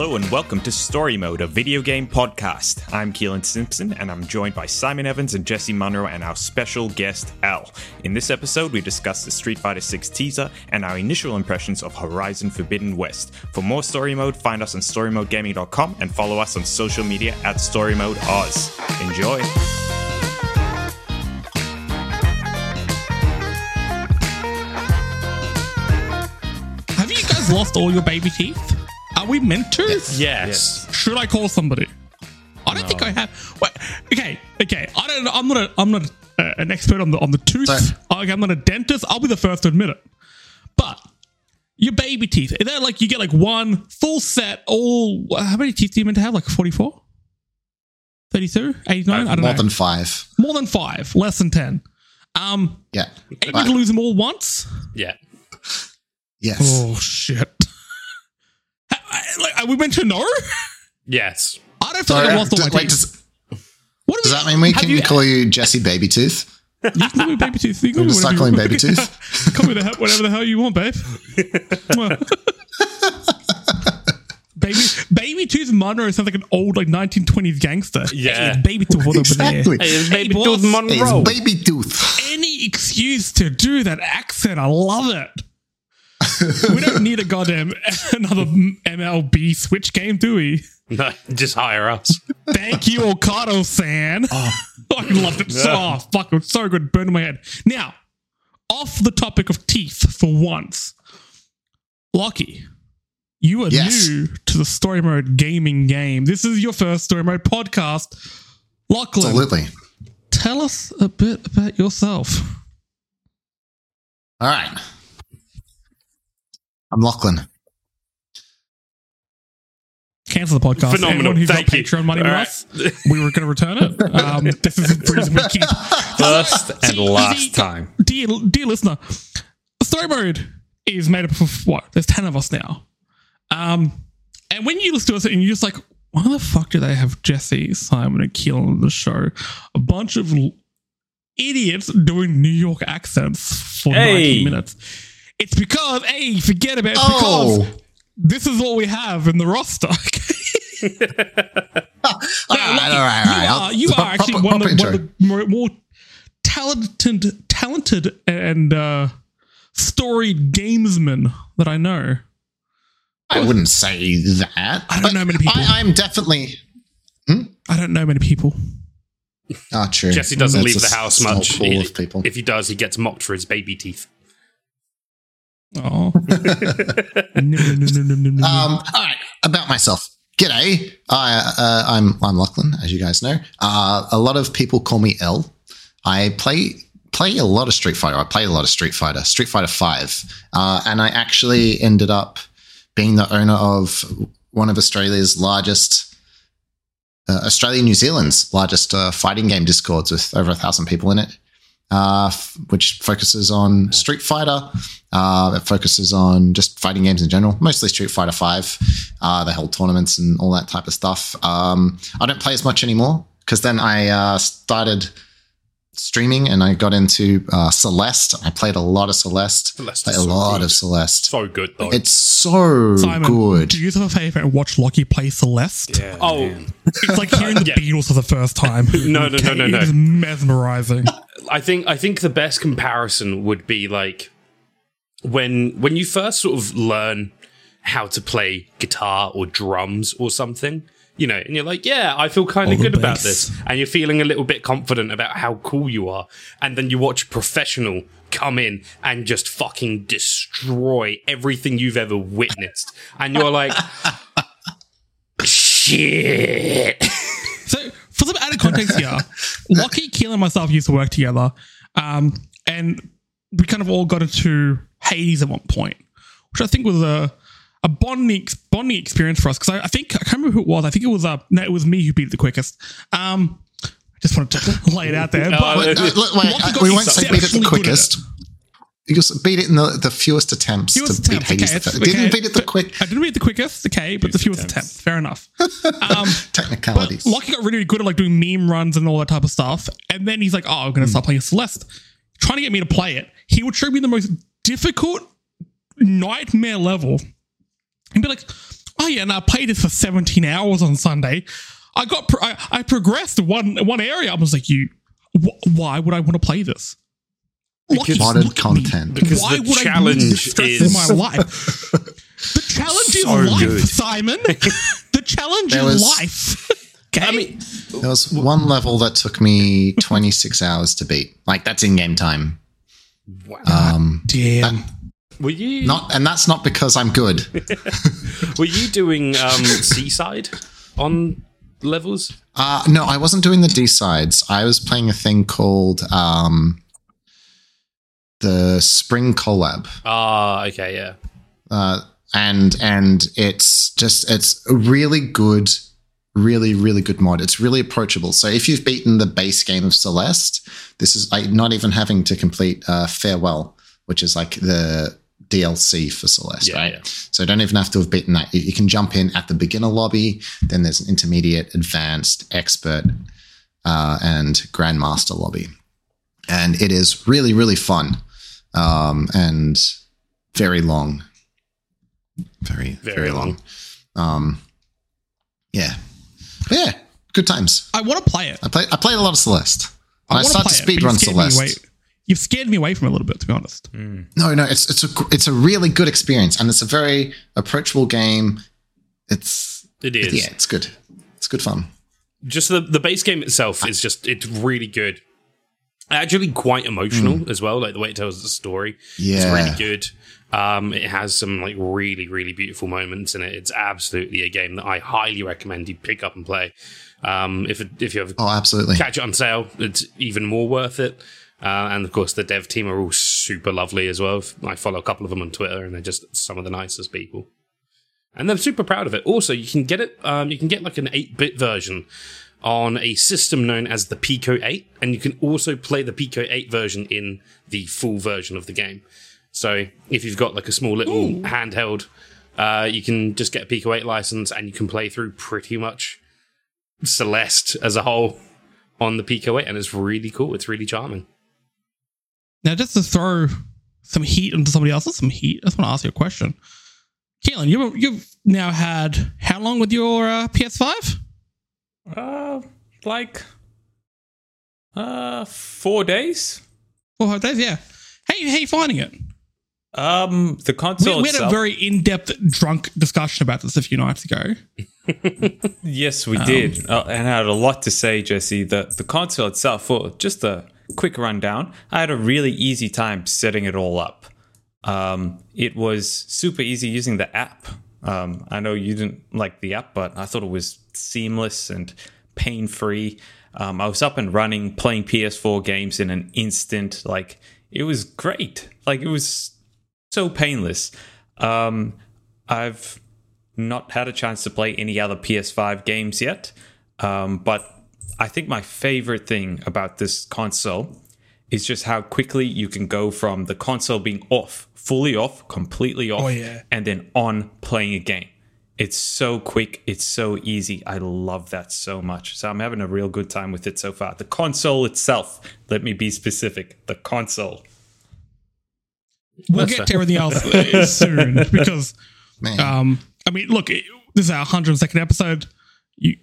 Hello and welcome to Story Mode, a video game podcast. I'm Keelan Simpson and I'm joined by Simon Evans and Jesse Munro and our special guest, L. In this episode, we discuss the Street Fighter 6 teaser and our initial impressions of Horizon Forbidden West. For more Story Mode, find us on StoryModeGaming.com and follow us on social media at Story Mode Oz. Enjoy! Have you guys lost all your baby teeth? Are we meant to? Yes. Should I call somebody? I don't think I have. Wait, okay, okay. I don't. I'm not. A, I'm not a, an expert on the on the tooth. Sorry. Okay, I'm not a dentist. I'll be the first to admit it. But your baby teeth. Is that like you get like one full set? All how many teeth do you meant to have? Like 44, 32, 89? I don't More know. than five. More than five. Less than ten. Um, Yeah. and you can lose them all once. Yeah. Yes. Oh shit! I- I- like, are we meant to know? Yes. I don't feel Sorry, like I've lost all d- my wait, teeth. does, what does that mean we have can you, call you Jesse Baby Tooth? You can call me baby tooth. You can We're call me just whatever cycling you baby tooth. call me the, hell- whatever the hell you want, babe. Well. baby, baby tooth Munro sounds like an old like 1920s gangster. Yeah. Hey, baby tooth over Exactly. there. Hey, it's baby boss. Tooth Munro. It's Baby Tooth. Any excuse to do that accent, I love it. We don't need a goddamn another MLB Switch game, do we? No, just hire us. Thank you, Okado san. Oh. I loved it. So, oh, fuck, it was so good. Burned in my head. Now, off the topic of teeth for once. Lockie, you are Yes. new to the story mode gaming game. This is your first story mode podcast. Lachlan, Absolutely. tell us a bit about yourself. All right. I'm Lachlan. Cancel the podcast. Phenomenal. Everyone who's Thank got you. Patreon money All with right. us, we were going to return it. Um, this is the reason we keep First and See, last see, time. dear, dear listener, story mode is made up of what? There's ten of us now. Um, and when you listen to us and you're just like, why the fuck do they have Jesse, Simon, and Keelan on the show? A bunch of idiots doing New York accents for Hey. 90 minutes. It's because, hey, forget about it. Oh. Because this is all we have in the roster. all right, all right, all right. You are, you proper- are actually proper- one, of the, one of the more, more talented, talented and uh, storied gamesmen that I know. I wouldn't say that. I don't know many people. I, I'm definitely. I don't know many people. Oh, true. Jesse doesn't That's leave the house much. Pool He- of people. If he does, he gets mocked for his baby teeth. Oh. Um, all right, about myself. G'day. I, uh, I'm I'm Lachlan, as you guys know. Uh, a lot of people call me L. I play play a lot of Street Fighter. I play a lot of Street Fighter, Street Fighter Five, uh, and I actually ended up being the owner of one of Australia's largest. Uh, Australia, New Zealand's largest uh, fighting game discords with over a thousand people in it, uh, f- which focuses on Street Fighter, uh, it focuses on just fighting games in general, mostly Street Fighter Five. Uh, they hold tournaments and all that type of stuff. Um, I don't play as much anymore because then I uh, started streaming and I got into uh, Celeste. I played a lot of Celeste. Celeste Played is a so lot good. of Celeste. So good, though. it's so Simon, good. do you us a favor and watch Lockie play Celeste? Yeah, oh, It's like hearing the Yeah. Beatles for the first time. No, no, no, no, no. It is mesmerizing. I think I think the best comparison would be like when when you first sort of learn how to play guitar or drums or something, you know, and you're like, yeah, I feel kind of good about this, and you're feeling a little bit confident about how cool you are, and then you watch a professional come in and just fucking destroy everything you've ever witnessed, and you're like, shit. So, for some added context here, Lockie, Keelan, and myself used to work together, um, and we kind of all got into Hades at one point, which I think was a a bonding bonding experience for us. Because I, I think I can't remember who it was. I think it was uh, no, it was me who beat it the quickest. Um, I just wanted to lay it out there. But Wait, no, look, wait, uh, we won't say beat it the exceptionally good at quickest. You just beat it in the, the fewest attempts Fewest to beat attempts, Hades. okay, the it's- fir- Didn't beat it the but quick I didn't beat it the quickest, okay, but the fewest attempts. Fair enough. Um, technicalities. But Lockie got really good at like doing meme runs and all that type of stuff. And then he's like, "Oh, I'm going to start playing Celeste." Trying to get me to play it, he would show me the most difficult nightmare level, and be like, oh yeah, and I played this for 17 hours on Sunday. I got pro- I, I progressed one one area. I was like, you, wh- why would I want to play this? Lucky, Modded look at content. Because why the would I challenge need this is- in my life? the challenge is So life, good. Simon. the challenge There is was- life. Okay? I mean, There was one level that took me 26 hours to beat. Like that's in game time. wow. Um, damn. were you not, and that's not because I'm good. were you doing um, C-side on levels? Uh, no, I wasn't doing the D sides. I was playing a thing called um, the Spring Collab. Ah, okay, yeah. uh, and and it's just it's a really good really really good mod it's really approachable so if you've beaten the base game of celeste this is like not even having to complete uh, farewell which is like the dlc for celeste Yeah, right yeah. so don't even have to have beaten that you, you can jump in at the beginner lobby then there's an intermediate advanced expert uh, and grandmaster lobby and it is really really fun um, and very long very Very very, long. long. Um, yeah, But yeah, good times. I want to play it. I play. I played a lot of Celeste. And I, wanna started to speed run me Celeste. away- You've scared me away from it a little bit, to be honest. No, no, it's it's a it's a really good experience, and it's a very approachable game. It's It is. yeah, it's good. It's good fun. just the the base game itself is just it's really good. Actually, quite emotional as well. Like the way it tells the story, it's Yeah. really good. Um, it has some like really really beautiful moments in it. It's absolutely a game that I highly recommend you pick up and play. Um, if it, if you have Oh, absolutely. catch it on sale, it's even more worth it. Uh, and of course, the dev team are all super lovely as well. I follow a couple of them on Twitter, and they're just some of the nicest people. And they're super proud of it. Also, you can get it. Um, you can get like an eight-bit version on a system known as the Pico 8, and you can also play the Pico 8 version in the full version of the game. So if you've got like a small little handheld, uh, you can just get a Pico 8 license, and you can play through pretty much Celeste as a whole on the Pico 8, and it's really cool. It's really charming. Now, just to throw some heat into somebody else, some heat. I just want to ask you a question. Keelan, you, you've now had how long with your uh, PS5? Uh, like, uh, four days. Four five days, yeah. Hey, how you finding it? Um, the console we had a very in-depth drunk discussion about this a few nights ago. Yes, we did, uh, and I had a lot to say, Jesse. The the console itself, for just a quick rundown, I had a really easy time setting it all up. Um, it was super easy using the app. Um, I know you didn't like the app, but I thought it was seamless and pain free. Um, I was up and running, playing PS4 games in an instant. Like it was great. Like it was so painless. Um, I've not had a chance to play any other PS5 games yet, um, but I think my favorite thing about this console is just how quickly you can go from the console being off, fully off, completely off, Oh, yeah. and then on playing a game. It's so quick, it's so easy. I love that so much. So I'm having a real good time with it so far. The console itself, let me be specific, the console. We'll That's get to everything else soon because, Man. um, I mean, look, it- this is our 102nd episode. You,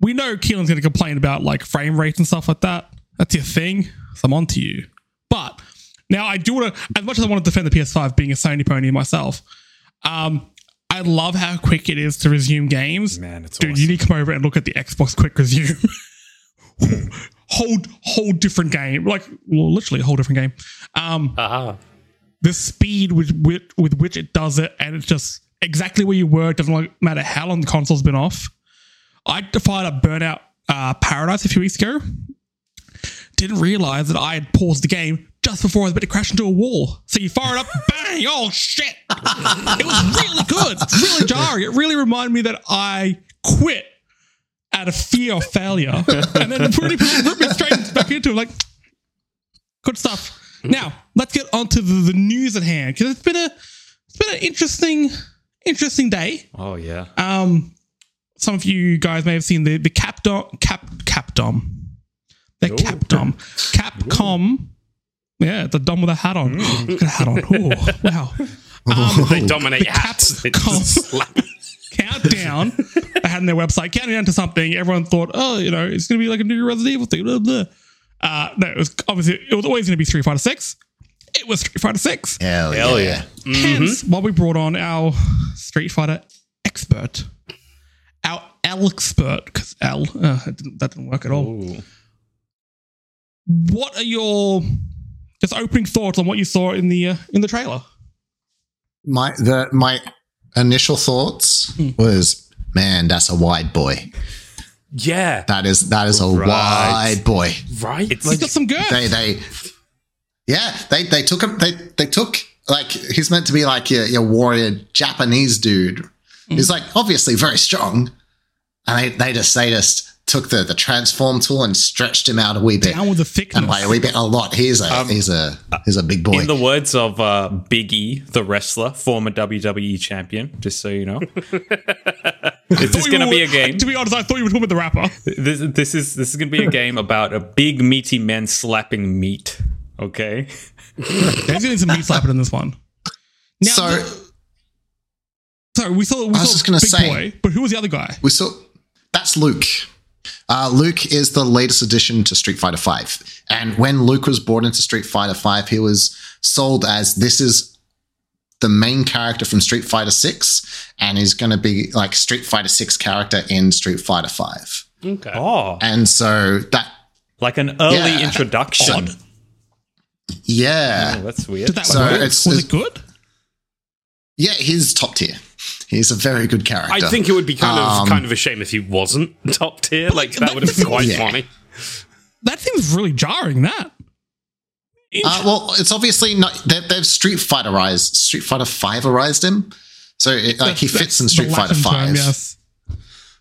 we know Keelan's going to complain about like frame rates and stuff like that. That's your thing. So I'm on to you. But now I do want to, as much as I want to defend the PS5 being a Sony pony myself, um, I love how quick it is to resume games. Man, it's Dude, awesome. you need to come over and look at the Xbox Quick Resume. whole whole different game, like well, literally a whole different game. Um, Aha. the speed with, with with which it does it, and it's just exactly where you were. It doesn't like, matter how long the console's been off. I fired up Burnout uh, Paradise a few weeks ago. Didn't realize that I had paused the game just before I was about to crash into a wall. So you fire it up, bang! Oh shit! It was really good, really jarring. It really reminded me that I quit out of fear of failure, and then pretty put me straight back into it. Like, good stuff. Now let's get on to the, the news at hand because it's been a it's been an interesting interesting day. Oh, yeah. Um, some of you guys may have seen the the cap Capdom Cap Capdom the Capdom Capcom. Capcom. Yeah, the dumb with a hat on. Got a hat on. Ooh, wow. Um, They dominate the hats. They Capcom. countdown they had on their website, counting down to something. Everyone thought, oh, you know, it's going to be like a new Resident Evil thing. Blah, blah. Uh, no, it was obviously it was always going to be Street Fighter Six. It was Street Fighter Six. Hell, Hell yeah. yeah. Hence, why we brought on our Street Fighter expert, our L expert, because L uh, that, didn't, that didn't work at all. Ooh. What are your just opening thoughts on what you saw in the uh, in the trailer? My the my initial thoughts Hmm. was, man, that's a wide boy. Yeah. That is that is a Right. wide boy. Right? It's He's got some girth. They they yeah they they took him they they took like he's meant to be like your, your warrior Japanese dude. He's like obviously very strong, and they they just they just took the the transform tool and stretched him out a wee bit. Down with the thickness. And by a wee bit, a lot. He's a he's a he's a big boy. In the words of uh, Big E, the wrestler, former WWE champion, just so you know. is this Thought you going to be a game? To be honest, I thought you were talking about the rapper. This, this is this is going to be a game about a big meaty man slapping meat. Okay. There's gonna be some meat slapping in this one. Now, so the- sorry, we saw. We I was saw just gonna Big say- Boy, but who was the other guy? we saw that's Luke. Uh, Luke is the latest addition to Street Fighter V, and when Luke was brought into Street Fighter V, he was sold as this is the main character from Street Fighter Six, and he's going to be like Street Fighter Six character in Street Fighter Five. okay. Oh, And so that, like an early Yeah. introduction. Odd. yeah, Oh, that's weird. Did that So work? it's- was it's- it good? yeah, he's top tier. He's a very good character. I think it would be kind of Um, kind of a shame if he wasn't top tier. Like that would have been quite Yeah. funny. That seems really jarring. That. Uh, well, it's obviously not. They, they've Street Fighterized, Street Fighter Fiverized him, so it, like he fits in Street Fighter Five. term, yes.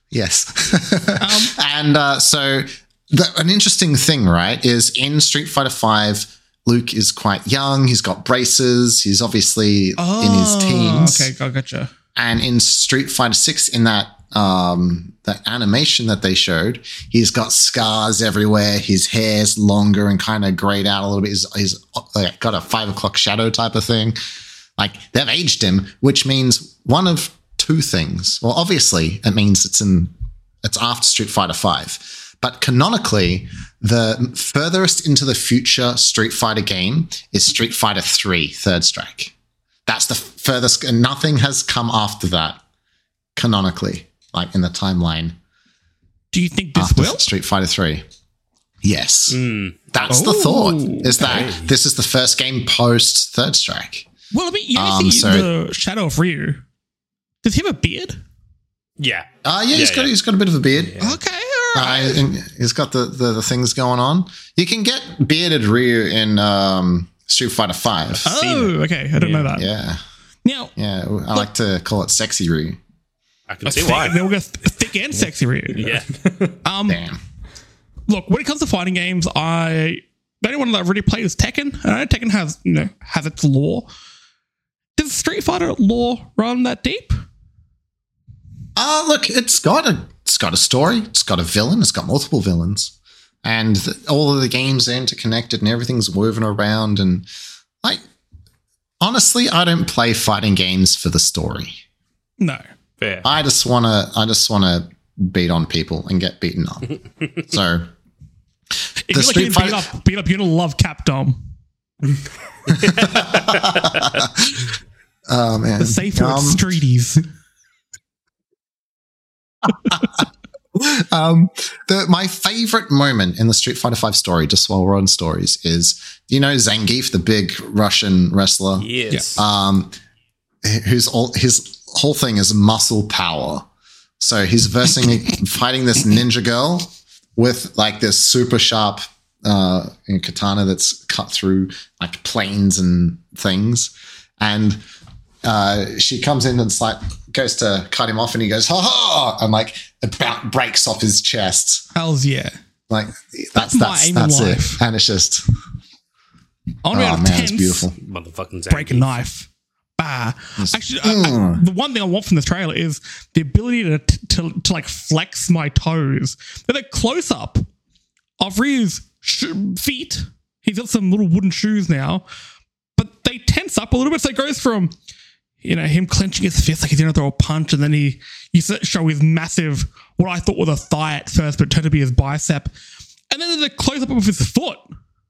Yes, and uh, so the, an interesting thing, right, is in Street Fighter Five, Luke is quite young. He's got braces. He's obviously in his teens. Oh, Okay, I gotcha. And in Street Fighter Six, in that um, that animation that they showed, he's got scars everywhere. His hair's longer and kind of grayed out a little bit. He's, he's like, got a five o'clock shadow type of thing. Like they've aged him, which means one of two things. Well, obviously, it means it's in it's after Street Fighter Five. But canonically, the furthest into the future Street Fighter game is Street Fighter 3 Third Strike. That's the furthest, and nothing has come after that canonically, like in the timeline Do you think this after will? Street Fighter 3. Yes. Hmm. That's the Oh, thought, is that this is the first game post Third Strike. Well, I mean, you only Um, see so- the shadow of Ryu. Does he have a beard? Yeah. Uh, yeah, he's Yeah, got yeah. he's got a bit of a beard. Okay, all Uh, he's got the, the, the things going on. You can get bearded Ryu in um, Street Fighter Five. oh, okay. I didn't know that. Yeah, Now, yeah. I like to call it sexy Ryu. I can see thick, why. then we'll go th- thick and sexy Ryu. Yeah. Um, Damn. look, when it comes to fighting games, I the only one that I've really played is Tekken. I know Tekken has you know has its lore. Does Street Fighter lore run that deep? Uh, look, it's got a it's got a story. It's got a villain. It's got multiple villains, and all of the games are interconnected, and everything's woven around. And like, honestly, I don't play fighting games for the story. No. Fair. I just wanna I just wanna beat on people and get beaten up. so If The you're Street like beat up, beat up, you're gonna love Capcom. oh man, the Safe word, Um, streeties. um, the, my favorite moment in the Street Fighter Five story, just while we're on stories, is you know Zangief, the big Russian wrestler, Yes. um, who's all his whole thing is muscle power. So he's versing fighting this ninja girl with like this super sharp uh, katana that's cut through like planes and things, and uh, she comes in and it's like goes to cut him off, and he goes ha ha, and like it about breaks off his chest. Hells yeah. Like that's my that's that's it, life. and it's just On oh out of man, it's tense, beautiful. Motherfucking break a Zangief. knife. Bah. Actually, I- I- mm. the one thing I want from this trailer is the ability to to, to like flex my toes. There's a close up of Ryu's sh- feet. He's got some little wooden shoes now, but they tense up a little bit. So it goes from you know, him clenching his fist like he's going to throw a punch, and then he you show his massive, what I thought was a thigh at first, but turned to be his bicep, and then there's a close up of his foot.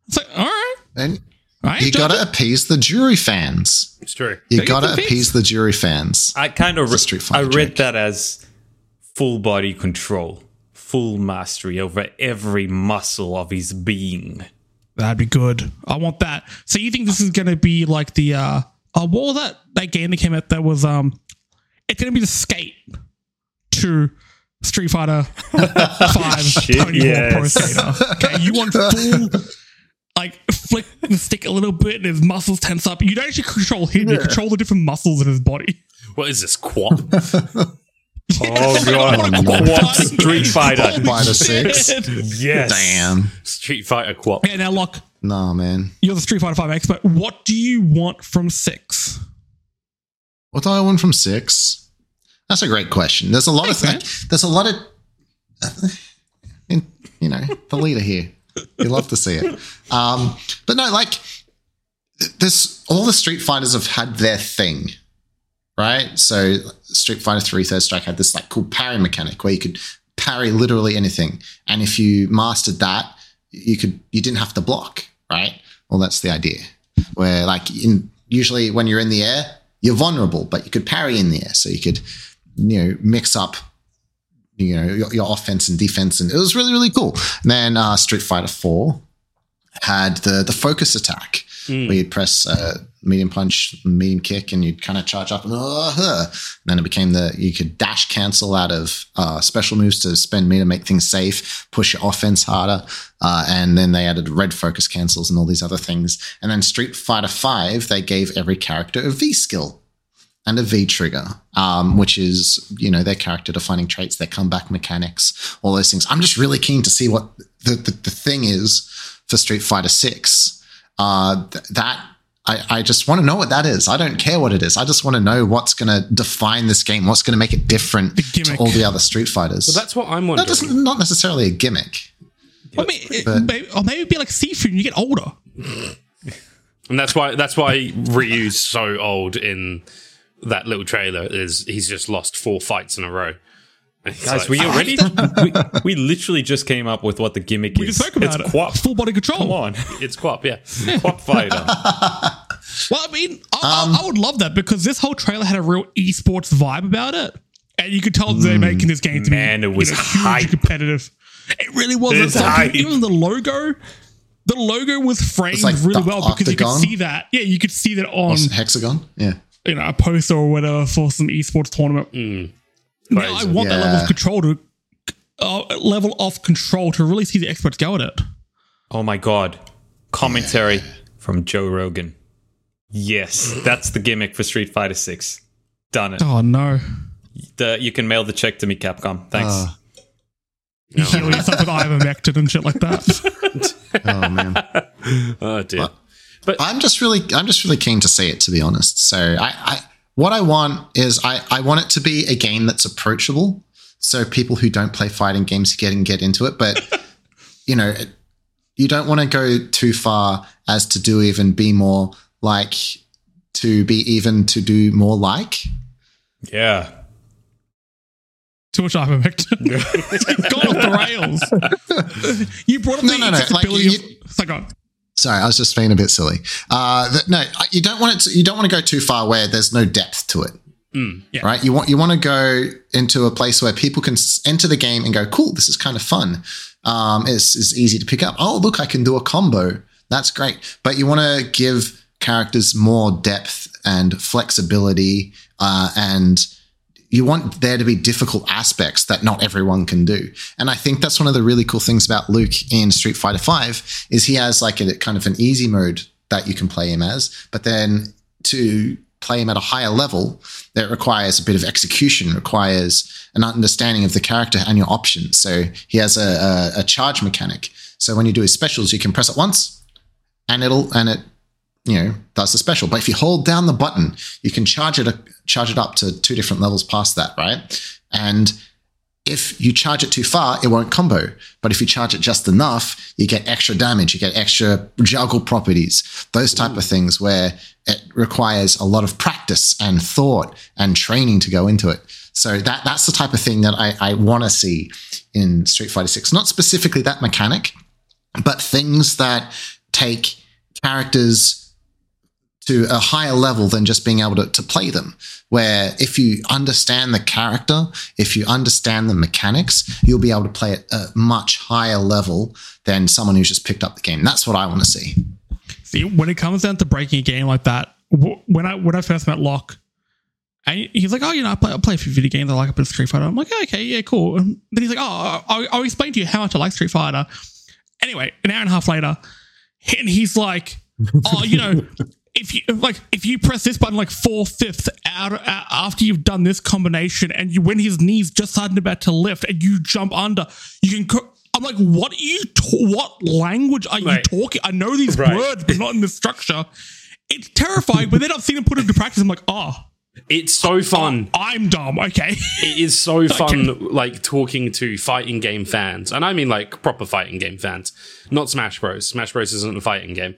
It's like, all right, And right, you got to appease the Juri fans. It's true. You Don't got to appease the Juri fans. I kind of a Street I Fighter read joke. that as full body control, full mastery over every muscle of his being. That'd be good. I want that. So you think this is going to be like the uh, uh what was that that game that came out that was um it's going to be the skate to Street Fighter Five Tony Hawk Pro yes. Skater. Okay, you want full like flick the stick a little bit and his muscles tense up. You don't actually control him. You control the different muscles in his body. What is this QWOP? Oh god, no. Quad Street Fighter. Fighter six. Yes. Damn. Street Fighter QWOP. Yeah, now look, No, man. you're the Street Fighter Five expert. What do you want from six? What do I want from six? That's a great question. There's a lot Thanks, of th- there's a lot of in- you know the leader here. You love to see it. Um, but no, like this. All the Street Fighters have had their thing, right? So Street Fighter Three Third Strike had this like cool parry mechanic where you could parry literally anything, and if you mastered that, you could you didn't have to block, right? Well, that's the idea. Where like in usually when you're in the air, you're vulnerable, but you could parry in the air, so you could you know mix up you know your, your offense and defense, and it was really really cool. And then uh, Street Fighter Four had the the focus attack where you'd press uh, medium punch, medium kick, and you'd kind of charge up, and, uh, and then it became the you could dash cancel out of uh, special moves to spend meter, make things safe, push your offense harder, uh, and then they added red focus cancels and all these other things. And then Street Fighter Five, they gave every character a V skill and a V trigger, um, which is you know their character defining traits, their comeback mechanics, all those things. I'm just really keen to see what the the, the thing is for Street Fighter Six. Uh, th- that I, I just want to know what that is. I don't care what it is. I just want to know what's going to define this game. What's going to make it different to all the other Street Fighters. Well, that's what I'm that wondering. doesn't not necessarily a gimmick. I mean, it- But- maybe, or maybe it'd be like Sifu. and You get older. And that's why that's why Ryu's so old in that little trailer is he's just lost four fights in a row. And he's Guys, like, we already we, we literally just came up with what the gimmick We is. just spoke about it's it. QWOP. Full body control. Come on. it's QWOP, yeah. QWOP Fighter. Well, I mean, I, I- um, I would love that because this whole trailer had a real esports vibe about it, and you could tell they're mm, making this game to man, be it was you know, hype. huge, competitive. It really was. It's It's like, hype. Even the logo, the logo was framed like really the well because you could see that. Yeah, you could see that on Hexagon, yeah. you know a poster or whatever for some esports tournament. Mm. Now I Crazy. want that level of control to uh, level of control to really see the experts go at it. Oh my god. Commentary from Joe Rogan. Yes, that's the gimmick for Street Fighter 6. Done it. Oh no! The, you can mail the check to me, Capcom. Thanks. Uh, You heal yourself with ivermectin and shit like that. oh man. Oh dear. But I'm just really, I'm just really keen to see it. To be honest, so I, I what I want is I, I want it to be a game that's approachable, so people who don't play fighting games get and get into it. But you know, it- you don't want to go too far as to do even be more like to be even to do more like. yeah. Too much ivermectin. It's gone off the rails. you brought up No, the no, no, like, accessibility you- of. So go on. Sorry, I was just being a bit silly. Uh, th- no, you don't want it. To, you don't want to go too far where there's no depth to it. Yeah. Right? You want you want to go into a place where people can enter the game and go, "Cool, this is kind of fun. Um, it's, it's easy to pick up. Oh, look, I can do a combo. That's great." But you want to give characters more depth and flexibility, uh, and you want there to be difficult aspects that not everyone can do. And I think that's one of the really cool things about Luke in Street Fighter V is he has like a kind of an easy mode that you can play him as, but then to play him at a higher level, that requires a bit of execution, requires an understanding of the character and your options. So he has a, a, a charge mechanic. So when you do his specials, you can press it once and it'll and it you know does the special. But if you hold down the button, you can charge it charge it up to two different levels past that, right? And if you charge it too far, it won't combo. But if you charge it just enough, you get extra damage, you get extra juggle properties, those type of things where it requires a lot of practice and thought and training to go into it. So that that's the type of thing that I, I want to see in Street Fighter Six. Not specifically that mechanic, but things that take characters to a higher level than just being able to, to play them. Where if you understand the character, if you understand the mechanics, you'll be able to play at a much higher level than someone who's just picked up the game. That's what I want to see. See, when it comes down to breaking a game like that, when I when I first met Locke, and he's like, "Oh, you know, I play, I play a few video games. I like a bit of Street Fighter." I'm like, "Okay, yeah, cool." Then he's like, "Oh, I'll, I'll explain to you how much I like Street Fighter." Anyway, an hour and a half later, and he's like, "Oh, you know." If you like, if you press this button like four fifths out, out after you've done this combination, and you when his knees just starting about to lift, and you jump under, you can. Co- I'm like, what are you? Ta- what language are Right. you talking? I know these Right. words, but not in the structure. It's terrifying, but then I've seen him put into practice. I'm like, oh, It's so fun. Oh, I'm dumb. Okay. It is so fun, like talking to fighting game fans, and I mean like proper fighting game fans, not Smash Bros. Smash Bros. isn't a fighting game.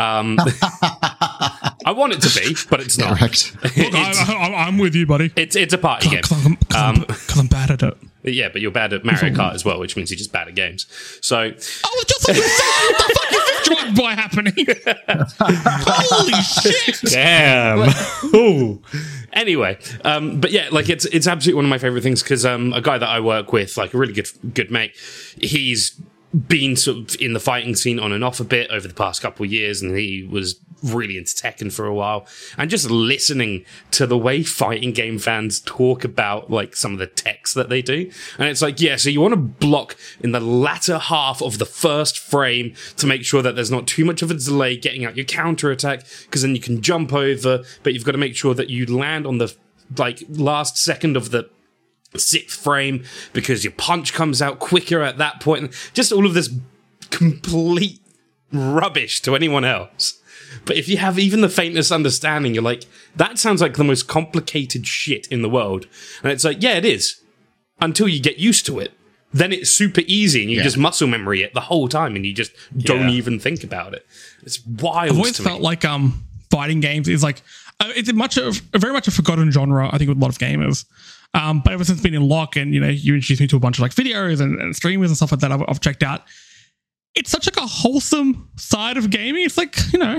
Um, I want it to be, but it's not. Correct. Look, it's, I, I, I'm with you, buddy. it's it's a party game. Because I'm, 'cause I'm- Um, 'cause I'm bad at it. yeah, but you're bad at Mario Kart as well, which means you're just bad at games. So I was just like, what the fuck is this drive by happening? Holy shit! Damn. Ooh. anyway, um, but yeah, like it's it's absolutely one of my favorite things because um, a guy that I work with, like a really good good mate, he's been sort of in the fighting scene on and off a bit over the past couple of years, and he was really into Tekken for a while, and just listening to the way fighting game fans talk about like some of the techs that they do, and it's like, yeah, so you want to block in the latter half of the first frame to make sure that there's not too much of a delay getting out your counter attack, because then you can jump over, but you've got to make sure that you land on the like last second of the sixth frame because your punch comes out quicker at that point. Just all of this complete rubbish to anyone else. But if you have even the faintest understanding, you're like, that sounds like the most complicated shit in the world. And it's like, yeah, it is. Until you get used to it. Then it's super easy and you Yeah. just muscle memory it the whole time and you just don't Yeah. even think about it. It's wild I've always felt me. like um fighting games is like uh, it's a much of a very much a forgotten genre. I think with a lot of gamers. Um, but ever since being in Lock and you know you introduced me to a bunch of like videos and, and streamers and stuff like that, I've, I've checked out. It's such like a wholesome side of gaming. It's like you know,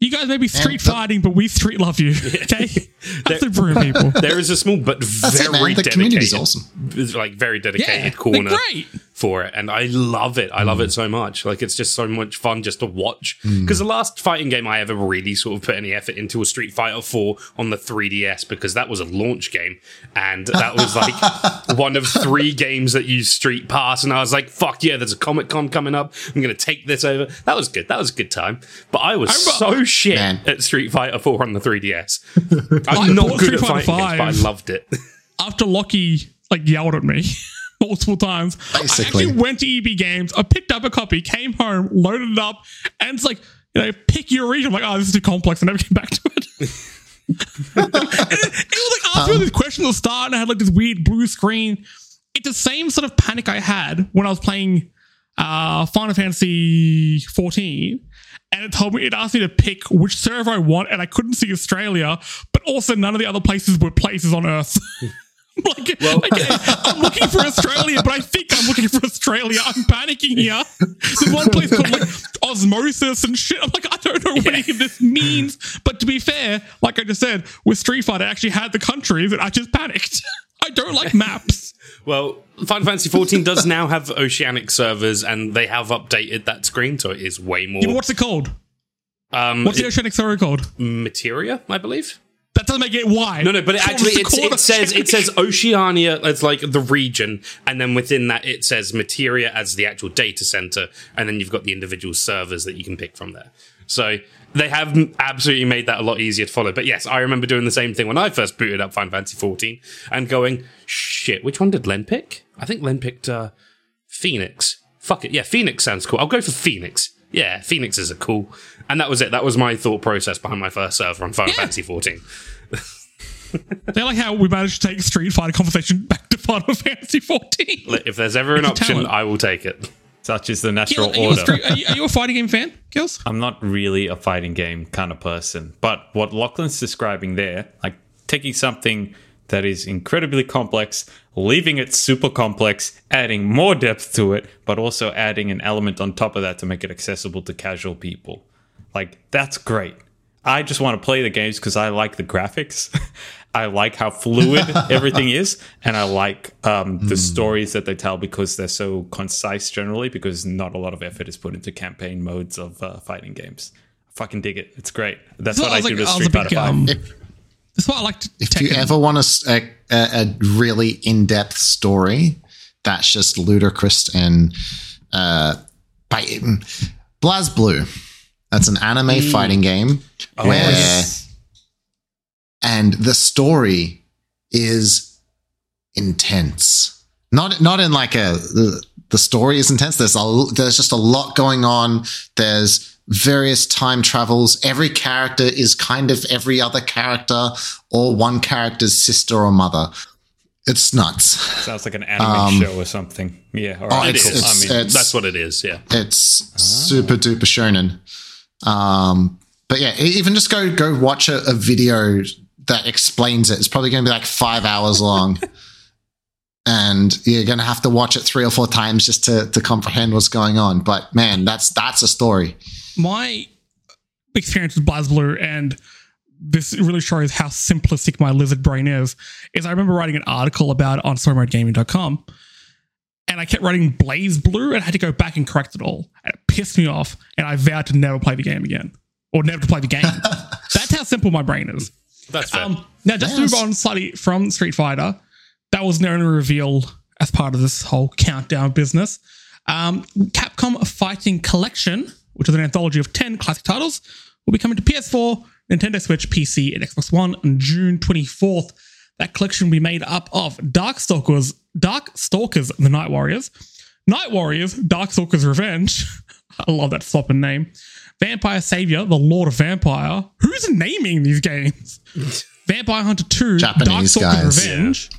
you guys may be street the- fighting, but we street love you. Okay, that's the brilliant people. there is a small but That's it, very man. The community's dedicated, awesome. It's like very dedicated Yeah, corner they're great. For it, and I love it. I love Mm. it so much. Like it's just so much fun just to watch. Because the last fighting game I ever really sort of put any effort into was Street Fighter Four on the 3DS because that was a launch game, and that was like one of three games that used Street Pass, and I was like, "Fuck yeah!" There's a Comic Con coming up. I'm gonna take this over. That was good. That was a good time. But I was remember- so shit Man. at Street Fighter Four on the 3DS. I I'm not good Street at fighting games, but I loved it. after Lockie like yelled at me multiple times, Basically. I actually went to EB Games. I picked up a copy, came home, loaded it up, and it's like you know, pick your region. I'm like, oh, this is too complex. I never came back to it. it, it was like asking me this question at the start, and I had like this weird blue screen. It's the same sort of panic I had when I was playing uh, Final Fantasy 14, and it told me it asked me to pick which server I want, and I couldn't see Australia, but also none of the other places were places on Earth. like, okay, I'm looking for Australia, but I think I'm looking for Australia. I'm panicking here. There's one place called like osmosis and shit. I'm like, I don't know what any of this means. But to be fair, like I just said, with Street Fighter, I actually had the countries, and I just panicked. I don't like maps. Well, Final Fantasy 14 does now have oceanic servers, and they have updated that screen, so it is way more Yeah, what's it called? um, What's the oceanic server called? materia, I believe. That doesn't make it why. No, no, but it actually it's, it says it says Oceania as like the region, and then within that it says Materia as the actual data center, and then you've got the individual servers that you can pick from there. So they have absolutely made that a lot easier to follow. But yes, I remember doing the same thing when I first booted up Final Fantasy 14 and going, shit, which one did Len pick? I think Len picked uh, Phoenix. Fuck it, yeah, Phoenix sounds cool. I'll go for Phoenix. Yeah, Phoenixes are cool. And that was it. That was my thought process behind my first server on Final Fantasy 14. They like how we managed to take Street Fighter conversation back to Final Fantasy 14. If there's ever an It's option, talent. I will take it. Such is the natural Are you, a order. street, are, you, are you a fighting game fan, Gills? I'm not really a fighting game kind of person, but what Lachlan's describing there, like taking something that is incredibly complex, leaving it super complex, adding more depth to it, but also adding an element on top of that to make it accessible to casual people. Like, that's great. I just want to play the games because I like the graphics. I like how fluid everything is, and I like um, the stories that they tell because they're so concise generally. Because not a lot of effort is put into campaign modes of uh, fighting games. I fucking dig it. It's great. That's what I, do like- with I Street Fighter Five. That's why I like to. If you Tekken. ever want a a really in depth story that's just ludicrous and uh, by, BlazBlue, that's an anime fighting game Oh, where yes. and the story is intense. Not not in like a the, the story is intense. There's a there's just a lot going on. There's various time travels. Every character is kind of every other character or one character's sister or mother. It's nuts. Sounds like an anime Um, show or something. Yeah, all oh. It it's- is. it's- I mean, it's- that's what it is. Yeah. It's super duper shonen. Um, but yeah, even just go go watch a, a video that explains it. It's probably going to be like five hours long, and you're going to have to watch it three or four times just to to comprehend what's going on. But man, that's that's a story. My experience with BlazBlue and this really shows how simplistic my lizard brain is. Is I remember writing an article about it on storymodegaming.com and I kept writing Blaze Blue and I had to go back and correct it all. And it pissed me off and I vowed to never play the game again or never to play the game. That's how simple my brain is. That's fair. Um, now, just Yes. to move on slightly from Street Fighter, that was the only reveal as part of this whole countdown business. Um, Capcom Fighting Collection, which is an anthology of 10 classic titles, will be coming to PS4, Nintendo Switch, PC, and Xbox One on June 24th. That collection will be made up of Darkstalkers, Darkstalkers, the Night Warriors, Night Warriors, Darkstalkers Revenge. I love that swapping name. Vampire Savior, the Lord of Vampire. Who's naming these games? Vampire Hunter 2, Japanese Darkstalkers guys. Revenge,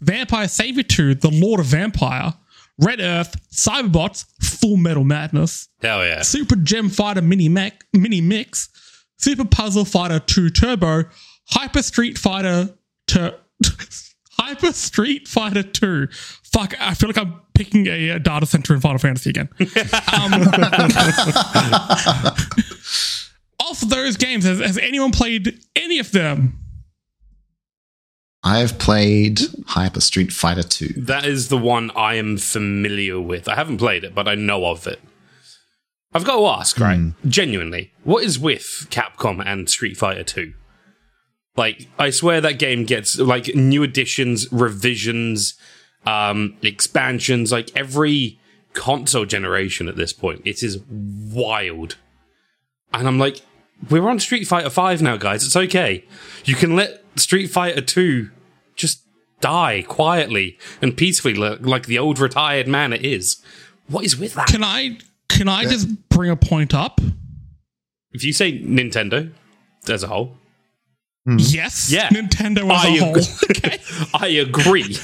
Vampire Savior 2, The Lord of Vampire, Red Earth, Cyberbots, Full Metal Madness, Hell yeah. Super Gem Fighter Mini Mac Mini Mix, Super Puzzle Fighter 2 Turbo, Hyper Street Fighter Tur- Hyper Street Fighter 2. Fuck, I feel like I'm picking a, uh data center in Final Fantasy again. um, of those games, has, has anyone played any of them? I have played Hyper Street Fighter Two. That is the one I am familiar with. I haven't played it, but I know of it. I've got to ask, right? Genuinely, what is with Capcom and Street Fighter 2? Like, I swear that game gets like new additions, revisions, um, expansions, like every console generation at this point. It is wild. And I'm like, we're on Street Fighter 5 now, guys. It's okay. You can let Street Fighter 2 just die quietly and peacefully like the old retired man it is. What is with that? Can I can I just bring a point up? If you say Nintendo as a whole, Yes. Yeah. Nintendo as I a whole. Okay. I agree.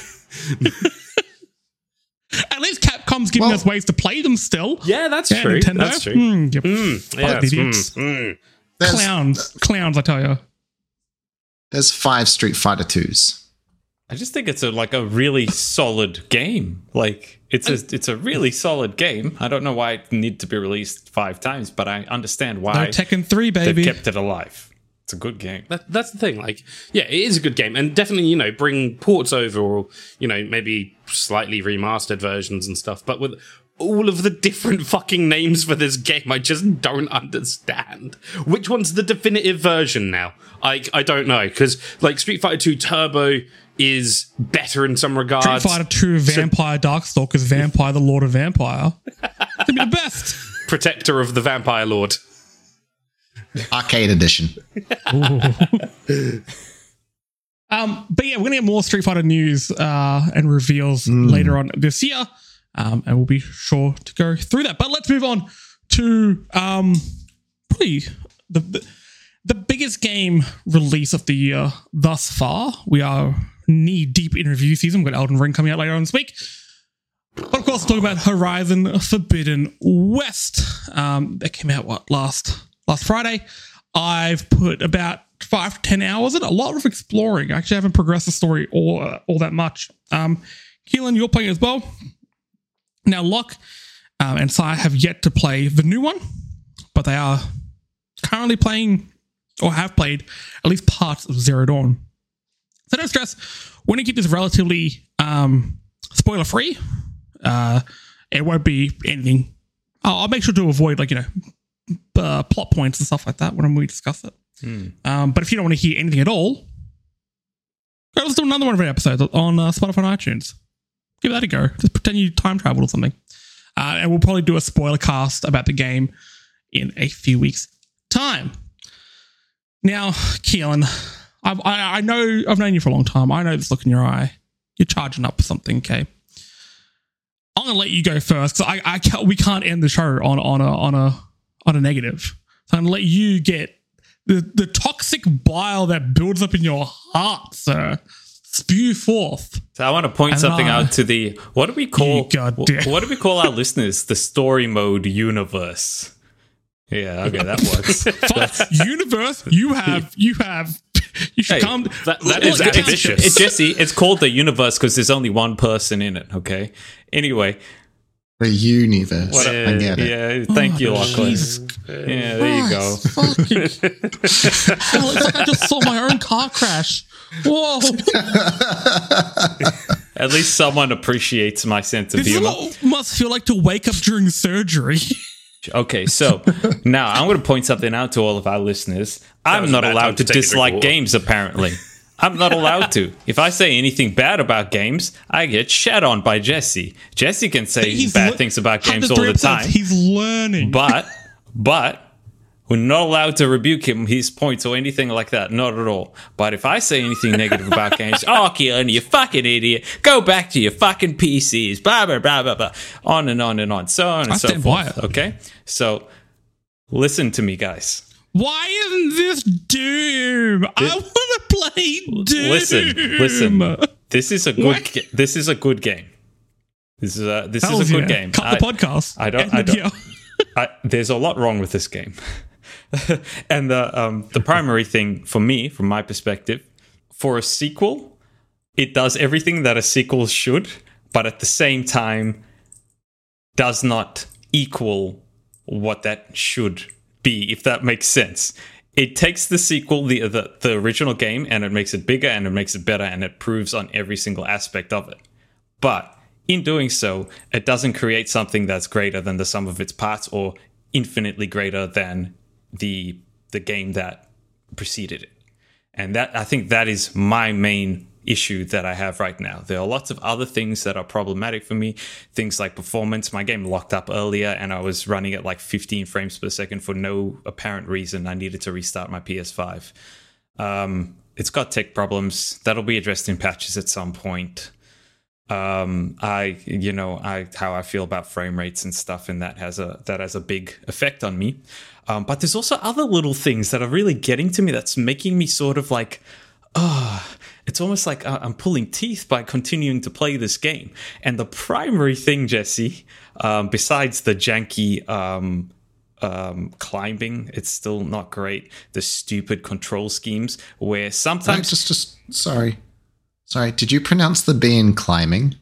At least Capcom's giving Well- us ways to play them still. Yeah, that's Yeah, true. Nintendo. That's true. Hmm, yep. Mm, yeah, it's- mm, mm. Clowns. Clowns, I tell you. there's five Street Fighter Twos. I just think it's a like a really solid game. Like it's a it's a really solid game. I don't know why it needed to be released five times, but I understand why. No Tekken 3, baby, they've kept it alive. It's a good game. That, that's the thing. Like, yeah, it is a good game, and definitely, you know, bring ports over, or you know, maybe slightly remastered versions and stuff. But with all of the different fucking names for this game, I just don't understand. Which one's the definitive version now? I I don't know because like Street Fighter Two Turbo is better in some regards. Street Fighter 2, Vampire Darkstalkers, Vampire the Lord of Vampire. They'd be the best. Protector of the Vampire Lord. Arcade Edition. Um, but yeah, we're gonna get more Street Fighter news uh, and reveals later on this year, um, and we'll be sure to go through that. But let's move on to um, probably the, the the biggest game release of the year thus far. We are knee deep in review season. We've got Elden Ring coming out later on this week. But of course, talk about Horizon Forbidden West. Um, that came out what last last Friday. I've put about five to ten hours in. A lot of exploring. I actually haven't progressed the story all uh, all that much. Um, Keelan, you're playing as well. Now, Locke um, and Sai have yet to play the new one, but they are currently playing or have played at least parts of Zero Dawn. So don't stress. We're going to keep this relatively um, spoiler free. Uh, it won't be anything. I'll, I'll make sure to avoid like you know uh, plot points and stuff like that when we discuss it. Um, but if you don't want to hear anything at all, go let's do another one of our episodes on uh, Spotify and iTunes. Give that a go. Just pretend you time traveled or something. Uh, and we'll probably do a spoiler cast about the game in a few weeks' time. Now, Keelan, I, I know I've known you for a long time. I know this look in your eye. You're charging up for something, okay? I'm gonna let you go first because I, I can't, we can't end the show on on a on a on a negative. So I'm gonna let you get the the toxic bile that builds up in your heart, sir. Spew forth. So I want to point And something I- out to the what do we call You goddamn- wh- what do we call our listeners? The story mode universe. Yeah, okay, that works. Universe, you have you have you should Hey, come. that- that Look, look, ambitious. It's Jesse. It's called the universe because there's only one person in it. Okay. Anyway, The universe. what I get it. Yeah, thank you, Oh, Lachlan. Jesus Yeah, there you go. Fucking hell, it's like I just saw my own car crash. Whoa. At least someone appreciates my sense of This humor. what must feel like to wake up during surgery. Okay, so now I'm going to point something out to all of our listeners. I'm not allowed to to dislike games, apparently. I'm not allowed to. If I say anything bad about games, I get shat on by Jesse. Jesse can say bad le- things about games all the time, He's learning. but but we're not allowed to rebuke him, his points, or anything like that. Not at all. But if I say anything negative about games, oh, Keelan, you fucking idiot, go back to your fucking PCs, blah, blah, blah, blah, blah, on and on and on, so on and I so forth. Okay? So listen to me, guys. Why isn't this Doom? I want to play Doom. Listen, listen. This is a good. Ga- this is a good game. This is a this Hells is a good yeah. game. Cut I- the podcast. I don't- I don't- I, there's a lot wrong with this game, and the um, the primary thing for me, from my perspective, for a sequel, it does everything that a sequel should, but at the same time, does not equal what that should be, if that makes sense. It takes the sequel, the, the the original game, and it makes it bigger and it makes it better, and it proves on every single aspect of it. But in doing so, it doesn't create something that's greater than the sum of its parts or infinitely greater than the the game that preceded it. And that I think that is my main issue that I have right now. There are lots of other things that are problematic for me. Things like performance. My game locked up earlier and I was running at like 15 frames per second for no apparent reason. I needed to restart my PS5. Um, it's got tech problems that'll be addressed in patches at some point um i you know i how i feel about frame rates and stuff and that has a that has a big effect on me um but there's also other little things that are really getting to me that's making me sort of like oh it's almost like I- i'm pulling teeth by continuing to play this game and the primary thing jesse um besides the janky um um, climbing, it's still not great. The stupid control schemes where sometimes just, just sorry, sorry. Did you pronounce the B in climbing?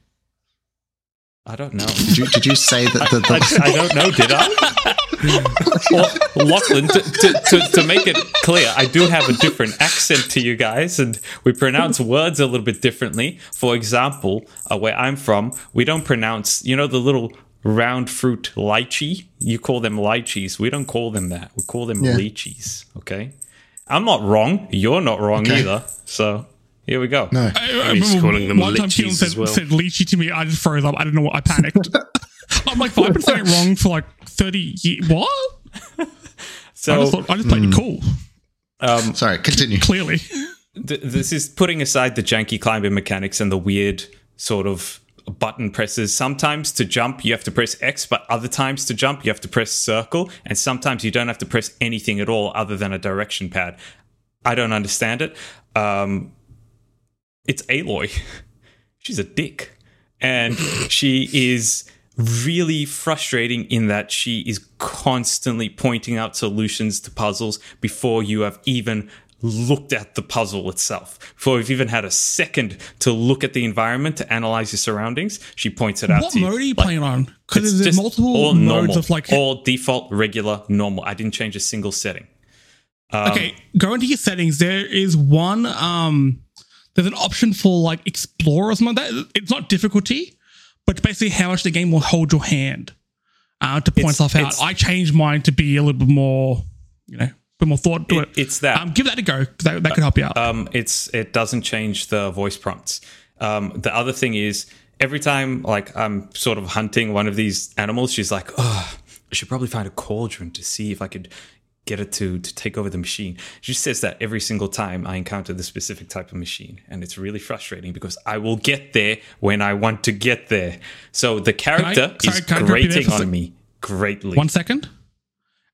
I don't know. Did you, did you say that the, I, the I don't know, did I? well, Lachlan, to, to, to, to make it clear, I do have a different accent to you guys, and we pronounce words a little bit differently. For example, uh, where I'm from, we don't pronounce, you know, the little round fruit lychee? You call them lychees. We don't call them that. We call them Yeah. lychees, okay? I'm not wrong. You're not wrong Okay. either. So here we go. no? I, I He's remember calling them one time Keelan said, as well. said lychee to me. I just froze up. I didn't know what. I panicked. I'm like, I've been saying it wrong for like 30 years. What? so I So just thought I just played it cool. Sorry, continue. Clearly, th- this is putting aside the janky climbing mechanics and the weird sort of button presses. Sometimes to jump, you have to press X, but other times to jump, you have to press circle. And sometimes you don't have to press anything at all other than a direction pad. I don't understand it. Um, it's Aloy. She's a dick. And she is really frustrating in that she is constantly pointing out solutions to puzzles before you have even looked at the puzzle itself. Before you've even had a second to look at the environment to analyze your surroundings, she points it out What to you. mode are you Like, playing on? Because there's multiple all modes normal, of like. all default, regular, normal. I didn't change a single setting. okay, go into your settings. There is one. um There's an option for like explore or something like that. It's not difficulty, but basically how much the game will hold your hand uh, to point It's- stuff out. I changed mine to be a little bit more, you know, a bit more thought to it. It- it's that. Um, give that a go. That, that could help you out. um, it's it doesn't change the voice prompts. Um, the other thing is every time like I'm sort of hunting one of these animals, she's like, "Oh, I should probably find a cauldron to see if I could get it to to take over the machine." She says that every single time I encounter the specific type of machine, and it's really frustrating because I will get there when I want to get there. So the character sorry, is I you there grating for a sec? on me greatly. One second.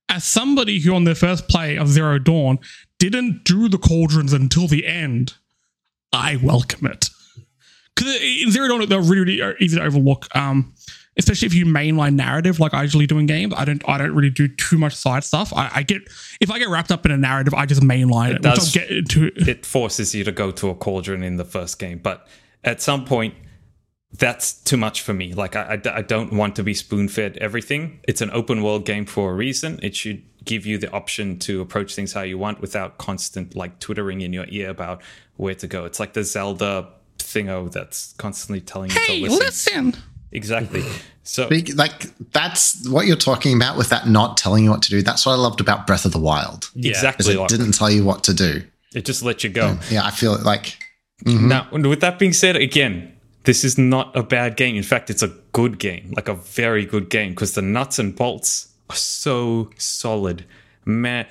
As somebody who on their first play of Zero Dawn didn't do the cauldrons until the end, I welcome it. Because in Zero Dawn, they're really, really easy to overlook. Um, especially if you mainline narrative like I usually do in games. I don't I don't really do too much side stuff. I, I get if I get wrapped up in a narrative, I just mainline it. which does- get into it forces you to go to a cauldron in the first game. But at some point, that's too much for me. Like, I, I, I don't want to be spoon fed everything. It's an open world game for a reason. It should give you the option to approach things how you want without constant, like, twittering in your ear about where to go. It's like the Zelda thingo oh, that's constantly telling you Hey, to listen. listen. Exactly. So, Big- Like that's what you're talking about with that not telling you what to do. That's what I loved about Breath of the Wild. Yeah. Exactly. it Like, didn't tell you what to do. it just lets you go. Yeah, I feel like mm-hmm. Now, with that being said, again, this is not a bad game. In fact, it's a good game, like a very good game, because the nuts and bolts are so solid. Man,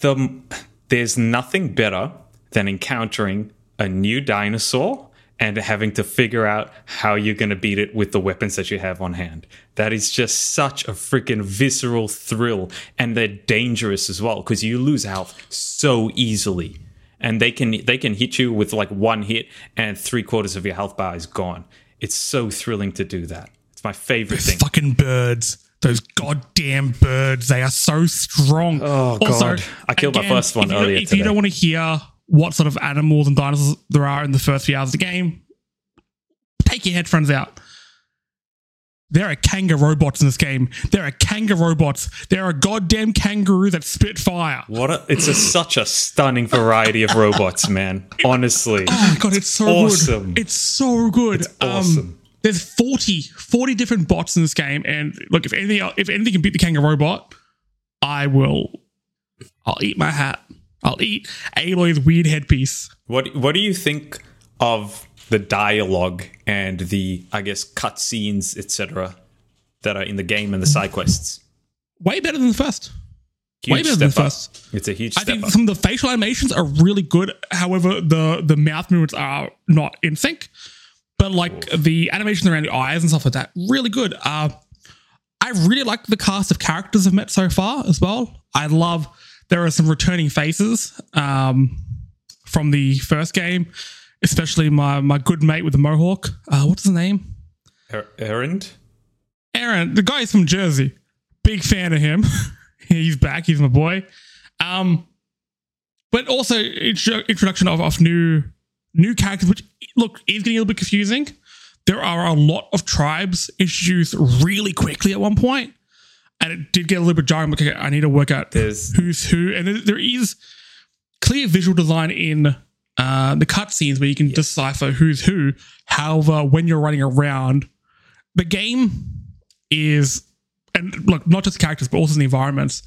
the there's nothing better than encountering a new dinosaur and having to figure out how you're going to beat it with the weapons that you have on hand. That is just such a freaking visceral thrill, and they're dangerous as well because you lose health so easily and they can they can hit you with like one hit and three quarters of your health bar is gone. It's so thrilling to do that. It's my favorite thing. Fucking birds. Those goddamn birds. They are so strong. Oh, God. I killed my first one if you, earlier If you don't want to hear what sort of animals and dinosaurs there are in the first few hours of the game, take your headphones out. There are kangaroo robots in this game. There are kangaroo robots. There are goddamn kangaroos that spit fire. What a, it's a, such a stunning variety of robots, man. Honestly. Oh my god, it's so awesome. good. It's so good. It's um, awesome. there's 40, 40 different bots in this game, and look, if anything, if anything can beat the kangaroo bot, I will. I'll eat my hat. I'll eat Aloy's weird headpiece. What what do you think of the dialogue and the I guess cutscenes, etc., that are in the game and the side quests? Way better than the first. Huge Way better than the up. first. It's a huge I step think up. some of the facial animations are really good. However, the the mouth movements are not in sync. But like the animations around the eyes and stuff like that, really good. Uh, I really like the cast of characters I've met so far as well. I love there are some returning faces um, from the first game, especially my my good mate with the mohawk. Uh, what's his name? Er- Erend? Aaron, the guy's from Jersey. Big fan of him. He's back. He's my boy. Um, but also introduction of, of new new characters, which look is getting a little bit confusing. There are a lot of tribes introduced really quickly at one point, and it did get a little bit jarring. Okay, I need to work out There's who's who, and there- there is clear visual design in uh, the cutscenes where you can decipher who's who. However, when you're running around, the game is, and look, not just the characters, but also the environments.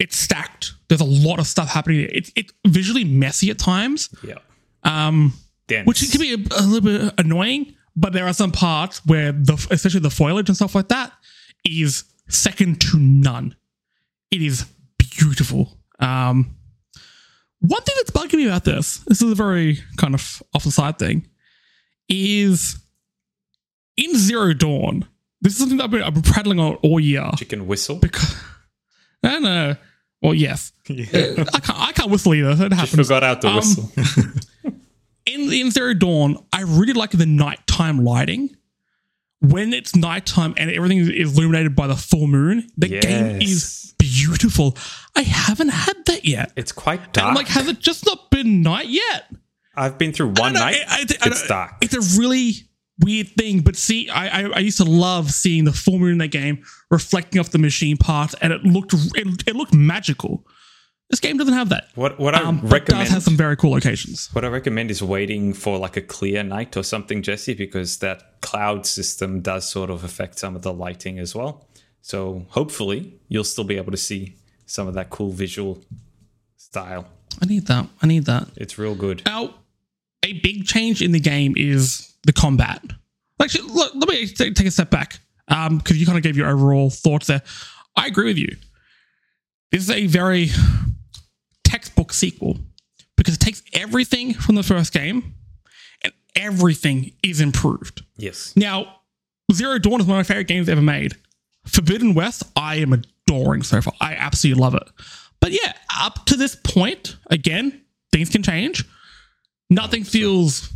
It's stacked. There's a lot of stuff happening. It's it's visually messy at times, yeah. um, Dense. which can be a, a little bit annoying. But there are some parts where the, especially the foliage and stuff like that, is second to none. It is beautiful. Um, one thing that's bugging me about this, this is a very kind of off the side thing, is in Zero Dawn. This is something that I've been, I've been prattling on all year. Chicken whistle. Because no, no. Well, yes, Yeah. I can't. I can't whistle either. That Just happens. forgot how to Um, whistle. in in Zero Dawn, I really like the nighttime lighting. When it's nighttime and everything is illuminated by the full moon, the game is beautiful. I haven't had that yet. It's quite dark. I'm like, has it just not been night yet? I've been through one night. I- I- I it's dark. It's a really weird thing, but see, I, I I used to love seeing the full moon in that game reflecting off the machine parts, and it looked it, it looked magical. This game doesn't have that. What what I Um, recommend does have some very cool locations. What I recommend is waiting for like a clear night or something, Jesse, because that cloud system does sort of affect some of the lighting as well. So hopefully you'll still be able to see some of that cool visual style. I need that. I need that. It's real good. Now, a big change in the game is the combat. Actually, look, let me take a step back because you kind of gave your overall thoughts there. I agree with you. This is a very sequel because it takes everything from the first game and everything is improved. Yes. Now, Zero Dawn is one of my favorite games ever made. Forbidden West, I am adoring so far. I absolutely love it. But yeah, up to this point, again, things can change. Nothing feels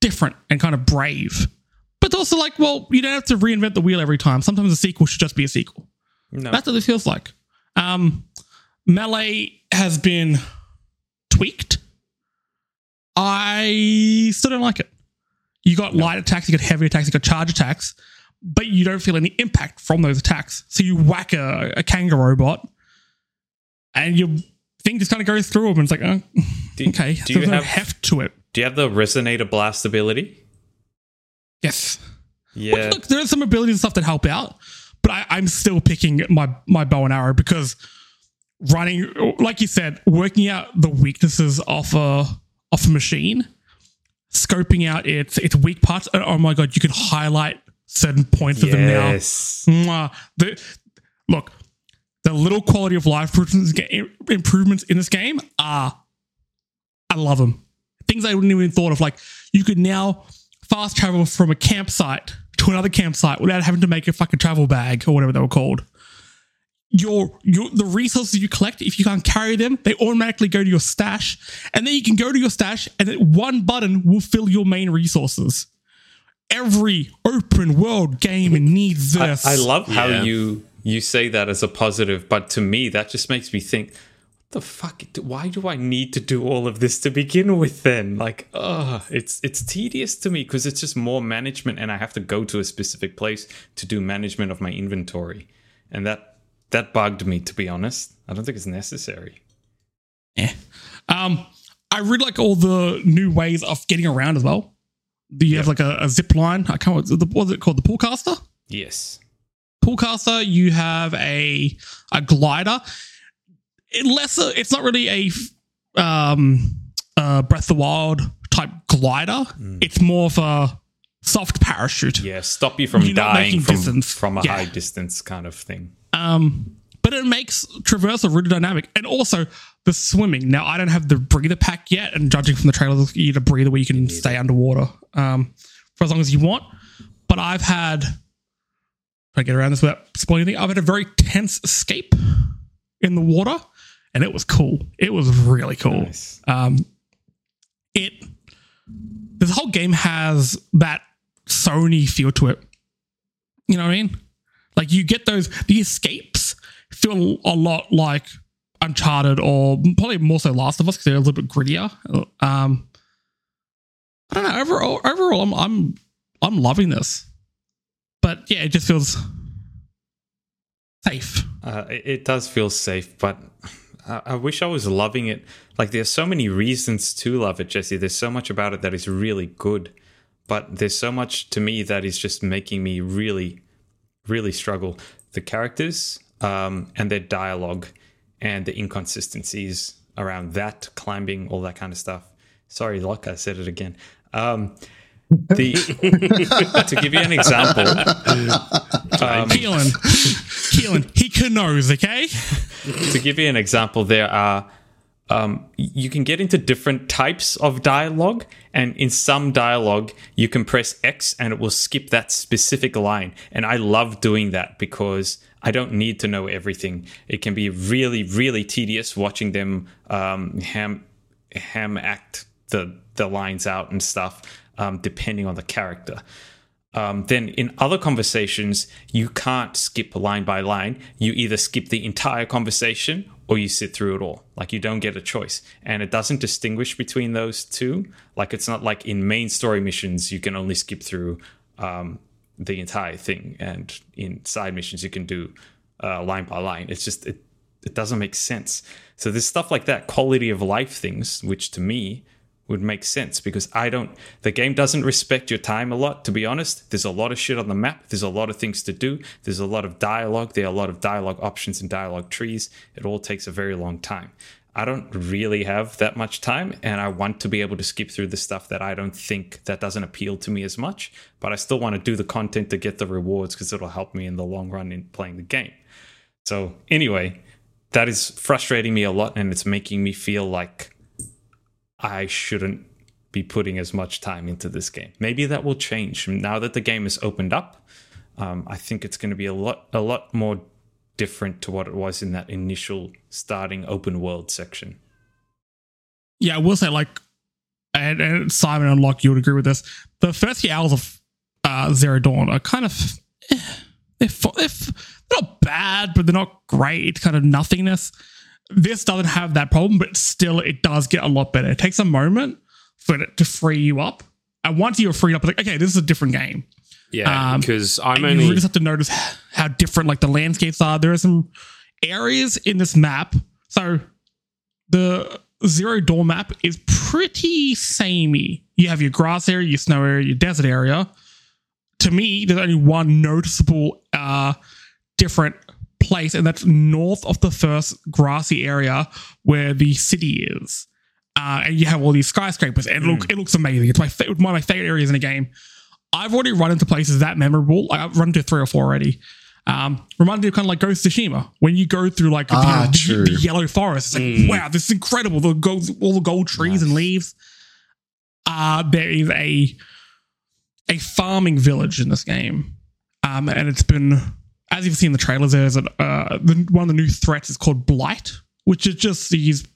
different and kind of brave. But it's also like, well, you don't have to reinvent the wheel every time. Sometimes a sequel should just be a sequel. No. That's what it feels like. Um, Melee has been. I still don't like it. You got light attacks, you got heavy attacks, you got charge attacks, but you don't feel any impact from those attacks. So you whack a, a kangaroo bot and your thing just kind of goes through them, and it's like, oh, do, okay, do you there's no have heft to it. do you have the resonator blast ability? Yes. Yeah. Look, there are some abilities and stuff that help out, but I, I'm still picking my my bow and arrow because running, like you said, working out the weaknesses of a of a machine, scoping out its its weak parts. and Oh my god, you can highlight certain points of them now. The, look, the little quality of life improvements improvements in this game are, I love them. Things I wouldn't even thought of. Like you could now fast travel from a campsite to another campsite without having to make a fucking travel bag or whatever they were called. Your your the resources you collect, if you can't carry them, they automatically go to your stash, and then you can go to your stash, and then one button will fill your main resources. Every open world game needs I, this. I love how Yeah. you you say that as a positive, but to me that just makes me think, what the fuck? Why do I need to do all of this to begin with? Then, like, uh it's it's tedious to me because it's just more management, and I have to go to a specific place to do management of my inventory, and that that bugged me to be honest. I don't think it's necessary. Eh. Um, I really like all the new ways of getting around as well. Do you have like a, a zip line? I can't. What was it called? The Pullcaster. Yes. Pullcaster. You have a a glider. It lesser. It's not really a um uh Breath of the Wild type glider. It's more of a soft parachute. Yeah. Stop you from You're dying from distance. from a Yeah. high distance kind of thing. Um, but it makes traversal really dynamic, and also the swimming. Now I don't have the breather pack yet, and judging from the trailer, you need a breather where you can stay underwater um, for as long as you want. But I've had, if I get around this without spoiling anything, I've had a very tense escape in the water, and it was cool. It was really cool. Nice. Um, it this whole game has that Sony feel to it. You know what I mean? Like you get those the escapes feel a lot like Uncharted or probably more so Last of Us because they're a little bit grittier. Um, I don't know. Overall, overall, I'm I'm I'm loving this, but yeah, it just feels safe. Uh, it, does feel safe, but I, I wish I was loving it. Like, there's so many reasons to love it, Jesse. There's so much about it that is really good, but there's so much to me that is just making me really, really struggle. The characters um, and their dialogue and the inconsistencies around that, climbing, all that kind of stuff. Sorry, like I said it again. Um, the to give you an example, um, Keelan, Keelan, he can knows, okay? to give you an example, there are um, you can get into different types of dialogue, and in some dialogue, you can press X and it will skip that specific line. And I love doing that because I don't need to know everything. It can be really, really tedious watching them um, ham ham act the the lines out and stuff, um, depending on the character. Um, then in other conversations, you can't skip line by line. You either skip the entire conversation or you sit through it all. Like you don't get a choice. And it doesn't distinguish between those two. Like it's not like in main story missions, you can only skip through um, the entire thing. And in side missions, you can do uh, line by line. It's just, it, it doesn't make sense. So there's stuff like that, quality of life things, which to me would make sense because I don't, the game doesn't respect your time a lot, to be honest. There's a lot of shit on the map. There's a lot of things to do. There's a lot of dialogue. There are a lot of dialogue options and dialogue trees. It all takes a very long time. I don't really have that much time and I want to be able to skip through the stuff that I don't think that doesn't appeal to me as much, but I still want to do the content to get the rewards because it'll help me in the long run in playing the game. So, anyway, that is frustrating me a lot and it's making me feel like I shouldn't be putting as much time into this game. Maybe that will change now that the game is opened up. Um, I think it's going to be a lot, a lot more different to what it was in that initial starting open world section. Yeah, I will say, like, and, and Simon and Locke, you would agree with this. The first few hours of uh, Zero Dawn are kind of eh, they're, they're, they're not bad, but they're not great. It's kind of nothingness this doesn't have that problem, but still it does get a lot better. It takes a moment for it to free you up. And once you're freed up, it's like, okay, this is a different game. Yeah, Um, because I'm only you really just have to notice how different like the landscapes are. There are some areas in this map. So the Zero Dawn map is pretty samey. You have your grass area, your snow area, your desert area. To me, there's only one noticeable uh different place, and that's north of the first grassy area where the city is. Uh, and you have all these skyscrapers, and it, look, it looks amazing. It's my fa- one of my favorite areas in the game. I've already run into places that memorable. Like, I've run into three or four already. Um, reminds me of kind of like Ghost of Tsushima when you go through like Ah, the, the yellow forest. It's like Mm. wow, this is incredible. The gold, all the gold trees and leaves. Uh, there is a a farming village in this game, um, and it's been as you've seen in the trailers. There's a, uh, the, one of the new threats is called blight, which is just these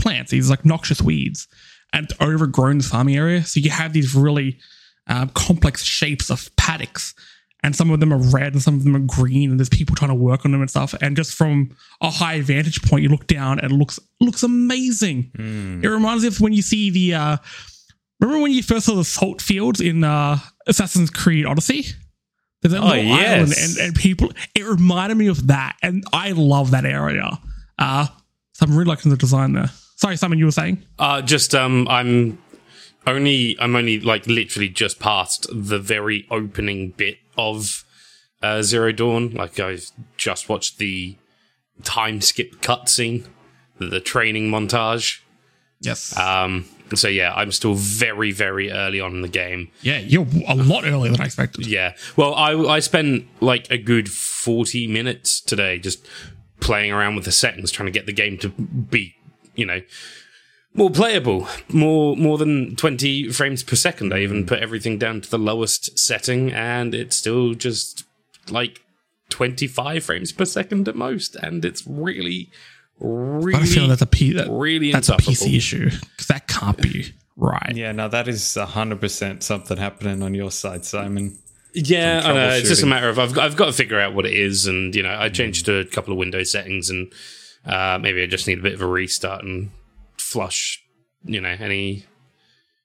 plants, these like noxious weeds, and it's overgrown this farming area. So you have these really um, complex shapes of paddocks, and some of them are red and some of them are green, and there's people trying to work on them and stuff. And just from a high vantage point, you look down and it looks looks amazing. Hmm. It reminds me of when you see the. Uh, remember when you first saw the salt fields in uh, Assassin's Creed Odyssey? There's that Oh, little island yes. and, and people. It reminded me of that, and I love that area. Uh, so I'm really liking the design there. Sorry, Simon, you were saying? Uh, just um, I'm only I'm only like literally just past the very opening bit of uh, Zero Dawn. Like I've just watched the time skip cutscene, the, the training montage. Yes. Um, so yeah, I'm still very very early on in the game. yeah, you're a lot earlier than I expected. Yeah. Well, I I spent like a good forty minutes today just playing around with the settings, trying to get the game to be, you know, more playable, more more than twenty frames per second. I even put everything down to the lowest setting, and it's still just like twenty five frames per second at most, and it's really, really, I feel that's a P. That, really that's a insufferable. PC issue because that can't be right. Yeah, no, that is 100% something happening on your side, Simon. Yeah, I know. It's just a matter of I've got, I've got to figure out what it is, and you know, I changed to a couple of Windows settings, and uh, maybe I just need a bit of a restart and flush, you know, any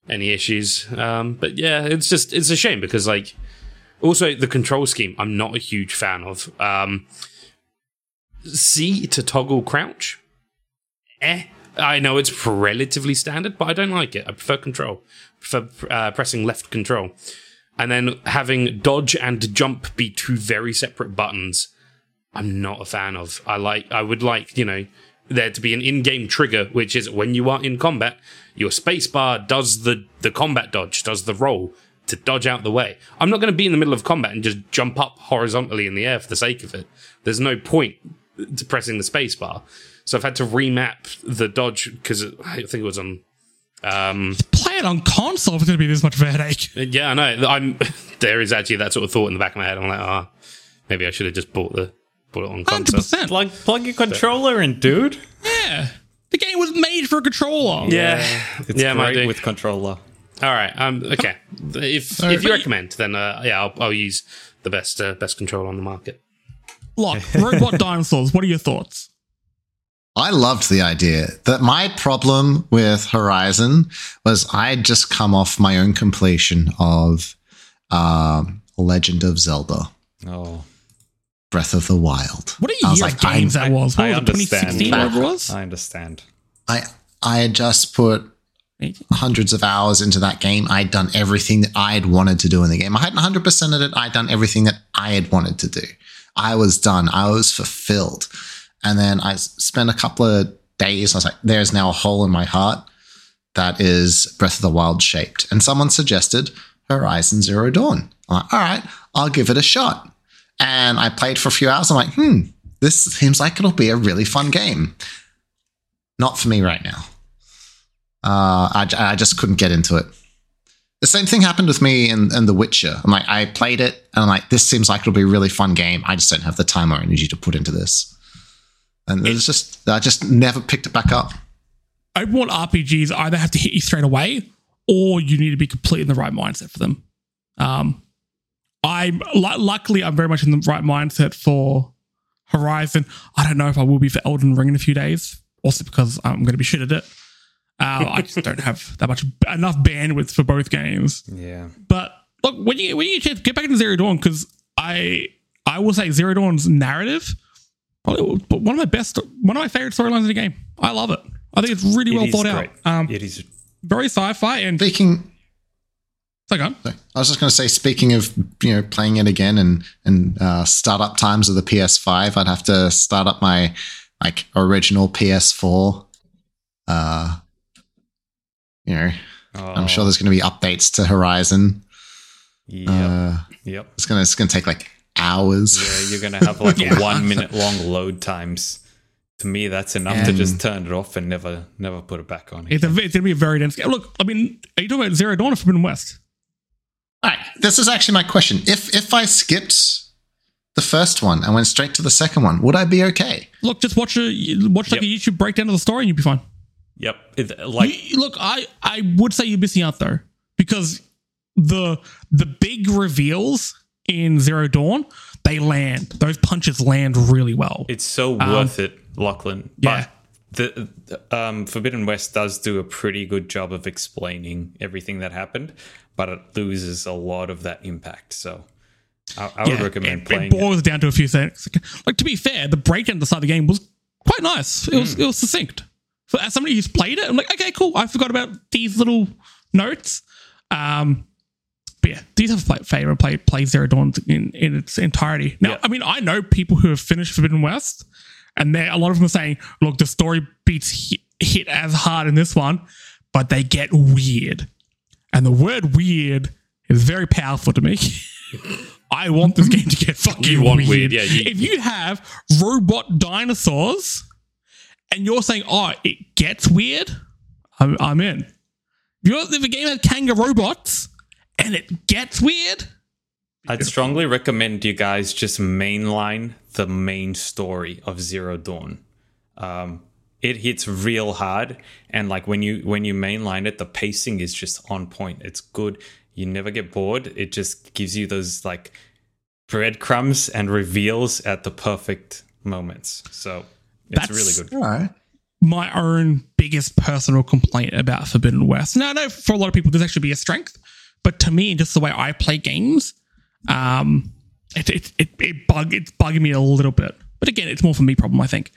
any issues. Um, but yeah, it's just it's a shame because like also the control scheme I'm not a huge fan of. Um, C to toggle crouch, eh. I know it's relatively standard, but I don't like it. I prefer control. prefer uh, pressing left control and then having dodge and jump be two very separate buttons i'm not a fan of i like i would like you know there to be an in-game trigger which is when you are in combat your spacebar does the the combat dodge does the roll to dodge out the way i'm not going to be in the middle of combat and just jump up horizontally in the air for the sake of it there's no point pressing the spacebar. So I've had to remap the dodge because I think it was on. Um, Play it on console if it's going to be this much of a headache. yeah, I know. I'm there is actually that sort of thought in the back of my head. I'm like, ah, maybe I should have just bought the bought it on console. 100%. Plug plug your controller in, dude. Yeah. The game was made for a controller. Yeah, It's yeah, might great do. with controller. All right. Um. Okay. If if you recommend, then uh, yeah, I'll, I'll use the best uh, best controller on the market. Look, robot dinosaurs. What are your thoughts? I loved the idea that my problem with Horizon was I'd just come off my own completion of um, Legend of Zelda, Oh, Breath of the Wild. What a I was year like, of games I- that was. What I was it, 2016 whatever was? I understand. I I had just put hundreds of hours into that game. I'd done everything that I had wanted to do in the game. I hadn't 100% of it. I'd done everything that I had wanted to do. I was done. I was fulfilled. And then I spent a couple of days. I was like, there's now a hole in my heart that is Breath of the Wild shaped. And someone suggested Horizon Zero Dawn. I'm like, all right, I'll give it a shot. And I played for a few hours. I'm like, hmm, this seems like it'll be a really fun game. Not for me right now. Uh, I, I just couldn't get into it. The same thing happened with me in, in The Witcher. I'm like, I played it and I'm like, this seems like it'll be a really fun game. I just don't have the time or energy to put into this. And it's just, I just never picked it back up. I want RPGs either have to hit you straight away or you need to be completely in the right mindset for them. Um, I'm lu- luckily I'm very much in the right mindset for Horizon. I don't know if I will be for Elden Ring in a few days, also because I'm going to be shit at it. Uh, I just don't have that much enough bandwidth for both games. Yeah. But look, when you when you get get back into Zero Dawn because I I will say Zero Dawn's narrative, one of my best, one of my favorite storylines in the game. I love it. I think it's really It well is thought great. out. Um, it is. very sci-fi and Speaking, so go sorry, I was just going to say, speaking of, you know, playing it again and, and uh, startup times of the PS5, I'd have to start up my like original PS4. Uh, you know, I'm sure there's going to be updates to Horizon. Yep. Uh, yep. it's gonna it's gonna take like hours. Yeah, you're gonna have like Yeah. one minute long load times. To me, that's enough to just turn it off and never, never put it back on. It's, a, it's going to be a very dense game. Look, I mean, are you talking about Zero Dawn or Forbidden West? All right, this is actually my question. If if I skipped the first one and went straight to the second one, would I be okay? Look, just watch a watch like Yep. a YouTube breakdown of the story and you'd be fine. Yep. It, like You- look, I I would say you're missing out though because the the big reveals in Zero Dawn they land. Those punches land really well. it's so worth it, Lachlan. yeah. But the, the um, Forbidden West does do a pretty good job of explaining everything that happened, but it loses a lot of that impact. So I, I would recommend it, playing it boils it. down to a few things. Like to be fair, the breakdown at the start of the game was quite nice. It was Hmm. it was succinct. So as somebody who's played it, I'm like, okay, cool. I forgot about these little notes. Um, but yeah, these have play, favorite play play Zero Dawn in, in its entirety. Now, Yeah. I mean, I know people who have finished Forbidden West, and they a lot of them are saying, look, the story beats hit, hit as hard in this one, but they get weird. And the word weird is very powerful to me. I want this game to get fucking You want weird. weird, yeah, you- if you have robot dinosaurs and you're saying, oh, it gets weird, I'm, I'm in. If, you're, if a game has kangaroo robots and it gets weird, I'd strongly recommend you guys just mainline the main story of Zero Dawn. Um, it hits real hard, and like when you when you mainline it, the pacing is just on point. It's good. You never get bored. It just gives you those like breadcrumbs and reveals at the perfect moments. So it's That's- really good. Right. my own biggest personal complaint about Forbidden West. Now, I know for a lot of people this actually be a strength, but to me, just the way I play games, um, it it it, it bug it's bugging me a little bit. But again, it's more for me problem, I think.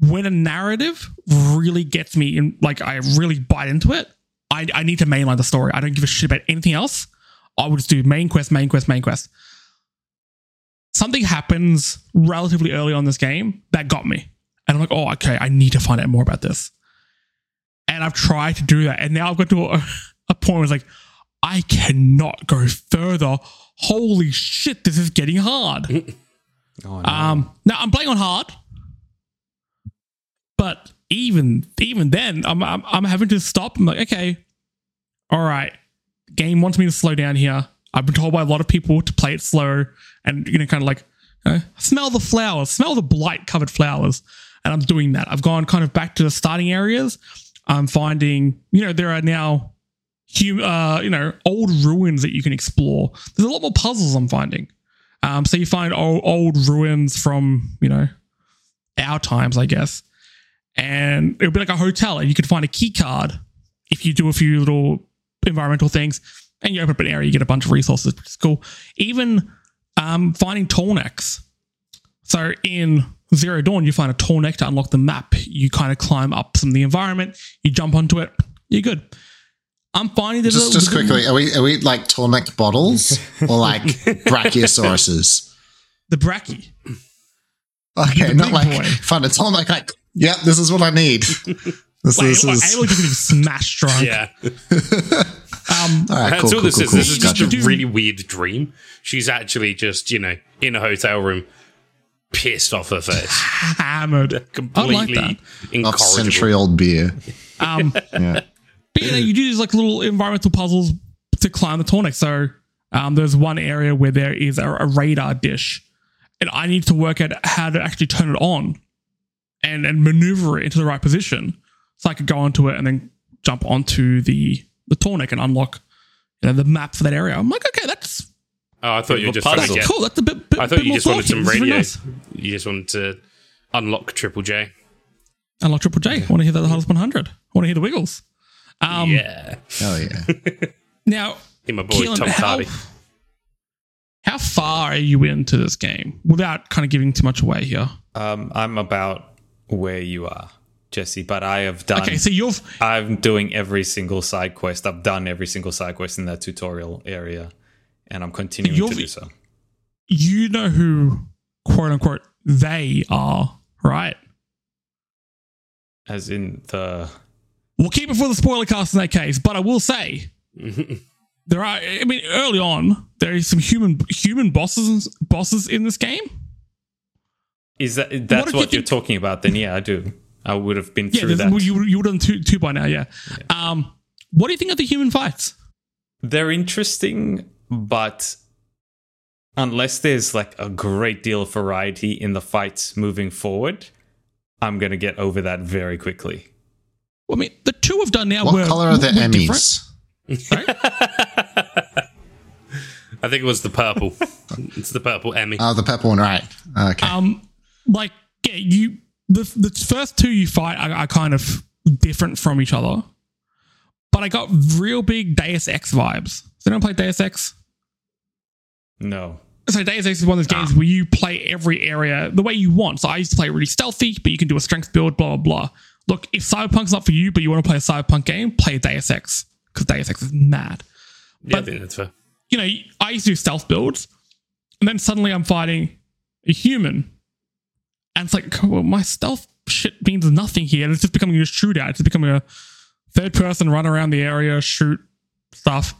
When a narrative really gets me in, like I really bite into it, I, I need to mainline the story. I don't give a shit about anything else. I would just do main quest, main quest, main quest. Something happens relatively early on this game that got me. And I'm like, oh, okay, I need to find out more about this. And I've tried to do that. And now I've got to a, a point where it's like, I cannot go further. Holy shit, this is getting hard. Oh, no. Um, now I'm playing on hard, but even even then, I'm, I'm I'm having to stop. I'm like, okay, all right, game wants me to slow down here. I've been told by a lot of people to play it slow, and you know, kind of like uh, smell the flowers, smell the blight covered flowers, and I'm doing that. I've gone kind of back to the starting areas. I'm finding, you know, there are now, hum- uh, you know, old ruins that you can explore. There's a lot more puzzles I'm finding. Um, so you find old, old ruins from, you know, our times, I guess. And it'll be like a hotel, and you can find a key card if you do a few little environmental things, and you open up an area, you get a bunch of resources, which is cool. Even um, finding tall necks. So in Zero Dawn, you find a tall neck to unlock the map. You kind of climb up some of the environment, you jump onto it, you're good. I'm finding that Just, just quickly, are we are we like tall neck bottles or like brachiosauruses? the Bracky. Okay, the not like boy. find a tall neck. Like, yep, this is what I need. This, Like, this like, is Aloy just getting smashed drunk. Yeah. Um, all right. That's Cool, all cool, this cool, is. This is just Gotcha. a really weird dream. She's actually just, you know, in a hotel room, pissed off her face. hammered. Completely that. Of incorrigible. century old beer. Um, Yeah. But you know, you do these like little environmental puzzles to climb the tall. So um, there's one area where there is a, a radar dish, and I need to work out how to actually turn it on and and maneuver it into the right position, so I could go onto it and then jump onto the the tall and unlock you know the map for that area. I'm like, okay, that's Oh, I thought you were just Puzzle. trying to that's get. cool. That's a bit. bit I thought bit you just wanted some here. This is really radio. nice. You just wanted to unlock Triple J. Unlock Triple J. Want to hear the hardest 100? I Want to hear the Wiggles? Um, yeah. Oh yeah. Now, Hey, my boy Keelan, Tom how, Hardy. how far are you into this game without kind of giving too much away here? um, I'm about where you are, Jesse, but I have done. Okay, so you've I'm doing every single side quest. I've done every single side quest in that tutorial area, and I'm continuing to do so. you know who quote unquote they are, right? As in the We'll keep it for the spoiler cast in that case, but I will say there are. I mean, early on there is some human human bosses bosses in this game. is that that's if what, you you're think- talking about? Then yeah, I do. I would have been through there's- that. you you would have done two two by now. Yeah. Um, what do you think of the human fights? They're interesting, but unless there's like a great deal of variety in the fights moving forward, I'm gonna get over that very quickly. Well, I mean, the two have done now. What were, color are the were different. Emmys? Sorry? I think it was the purple. it's the purple Emmy. Oh, the purple one, right? Okay. Um, like yeah, you the the first two you fight are, are kind of different from each other, but I got real big Deus Ex vibes. Has anyone played Deus Ex? No. So Deus Ex is one of those games ah. where you play every area the way you want. So I used to play really stealthy, but you can do a strength build, blah blah blah. Look, if Cyberpunk's not for you, but you want to play a Cyberpunk game, play Deus Ex because Deus Ex is mad. yeah, I but- think that's fair. you know, I used to do stealth builds, and then suddenly I'm fighting a human, and it's like, well, my stealth shit means nothing here. And it's just becoming a shootout. It's just becoming a third person run around the area, shoot stuff.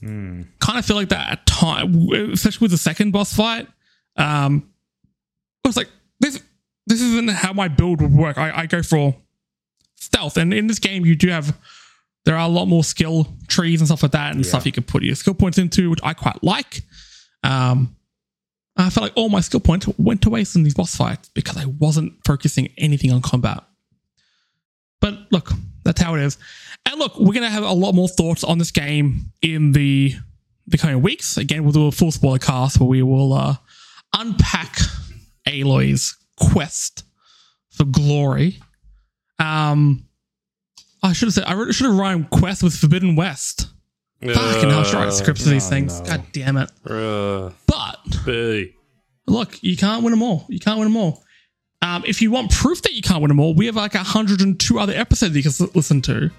Hmm. Kind of feel like that at time, especially with the second boss fight. Um, I was like, this this isn't how my build would work. I, I go for stealth, and in this game, you do have there are a lot more skill trees and stuff like that, and Yeah. stuff you can put your skill points into, which I quite like. Um, I felt like all my skill points went to waste in these boss fights because I wasn't focusing anything on combat. But look, that's how it is. And look, we're gonna have a lot more thoughts on this game in the the coming weeks. Again, we'll do a full spoiler cast where we will uh, unpack Aloy's quest for glory. Um, I should have said I should have rhymed quest with Forbidden West. Fucking hell, sure, I scripts for these oh, things. no. God damn it! Uh, But boo. look, you can't win them all. You can't win them all. Um, if you want proof that you can't win them all, we have like 102 other episodes you can listen to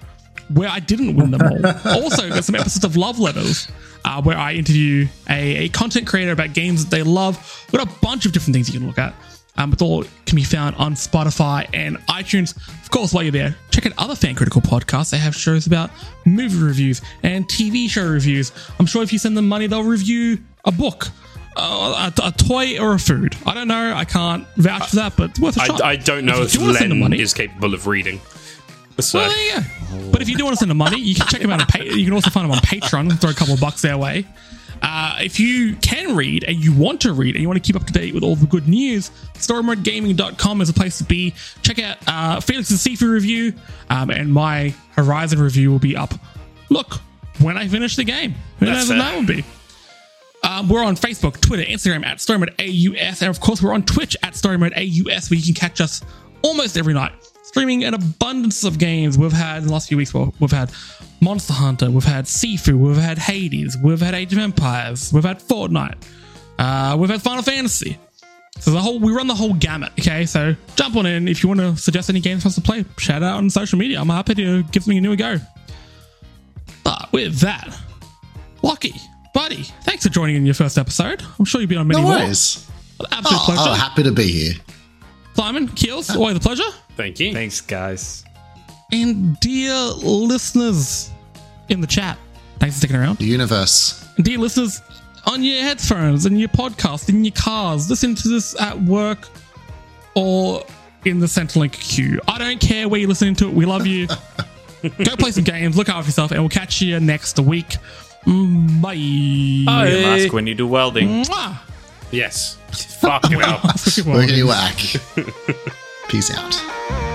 where I didn't win them all. also, there's some episodes of Love Letters uh, where I interview a, a content creator about games that they love. We've got a bunch of different things you can look at. Um, it all can be found on Spotify and iTunes. Of course, while you're there, check out other fan critical podcasts. They have shows about movie reviews and TV show reviews. I'm sure if you send them money, they'll review a book uh, a, a toy or a food. I don't know. I can't vouch for that, but it's worth a shot. I, I don't know If if, do Len money- is capable of reading. So Well, there you go. But if you do want to send the money, you can check them out on. Pa- you can also find them on Patreon throw a couple of bucks their way. Uh, if you can read and you want to read and you want to keep up to date with all the good news, storymodegaming.com is a place to be. Check out uh, Felix's Sifu review, um, and my Horizon review will be up. Look, when I finish the game, who That's knows when that will be. Um, we're on Facebook, Twitter, Instagram at StoryModeAUS, and of course we're on Twitch at StoryModeAUS, where you can catch us almost every night, streaming an abundance of games. We've had in the last few weeks. Well, we've had Monster Hunter, we've had Sifu, we've had Hades, we've had Age of Empires, we've had Fortnite, uh, we've had Final Fantasy. So the whole we run the whole gamut. Okay, so jump on in if you want to suggest any games for us to play. Shout out on social media. I'm happy to give something new a go. But with that, Lockie, buddy, thanks for joining in your first episode. I'm sure you'll be on many No more. Absolute Oh, pleasure. oh, happy to be here. Simon, Keels, always a pleasure. thank you. Thanks, guys. And dear listeners in the chat, thanks for sticking around. The universe. And dear listeners on your headphones in your podcast in your cars, listen to this at work or in the Centrelink queue. I don't care where you're listening to it. We love you. Go play some games, look after yourself, and we'll catch you next week. Mm, Bye. Bye. Wear mask when you do welding. Mwah. Yes. Fuck well. Well, Working you whack. Peace out.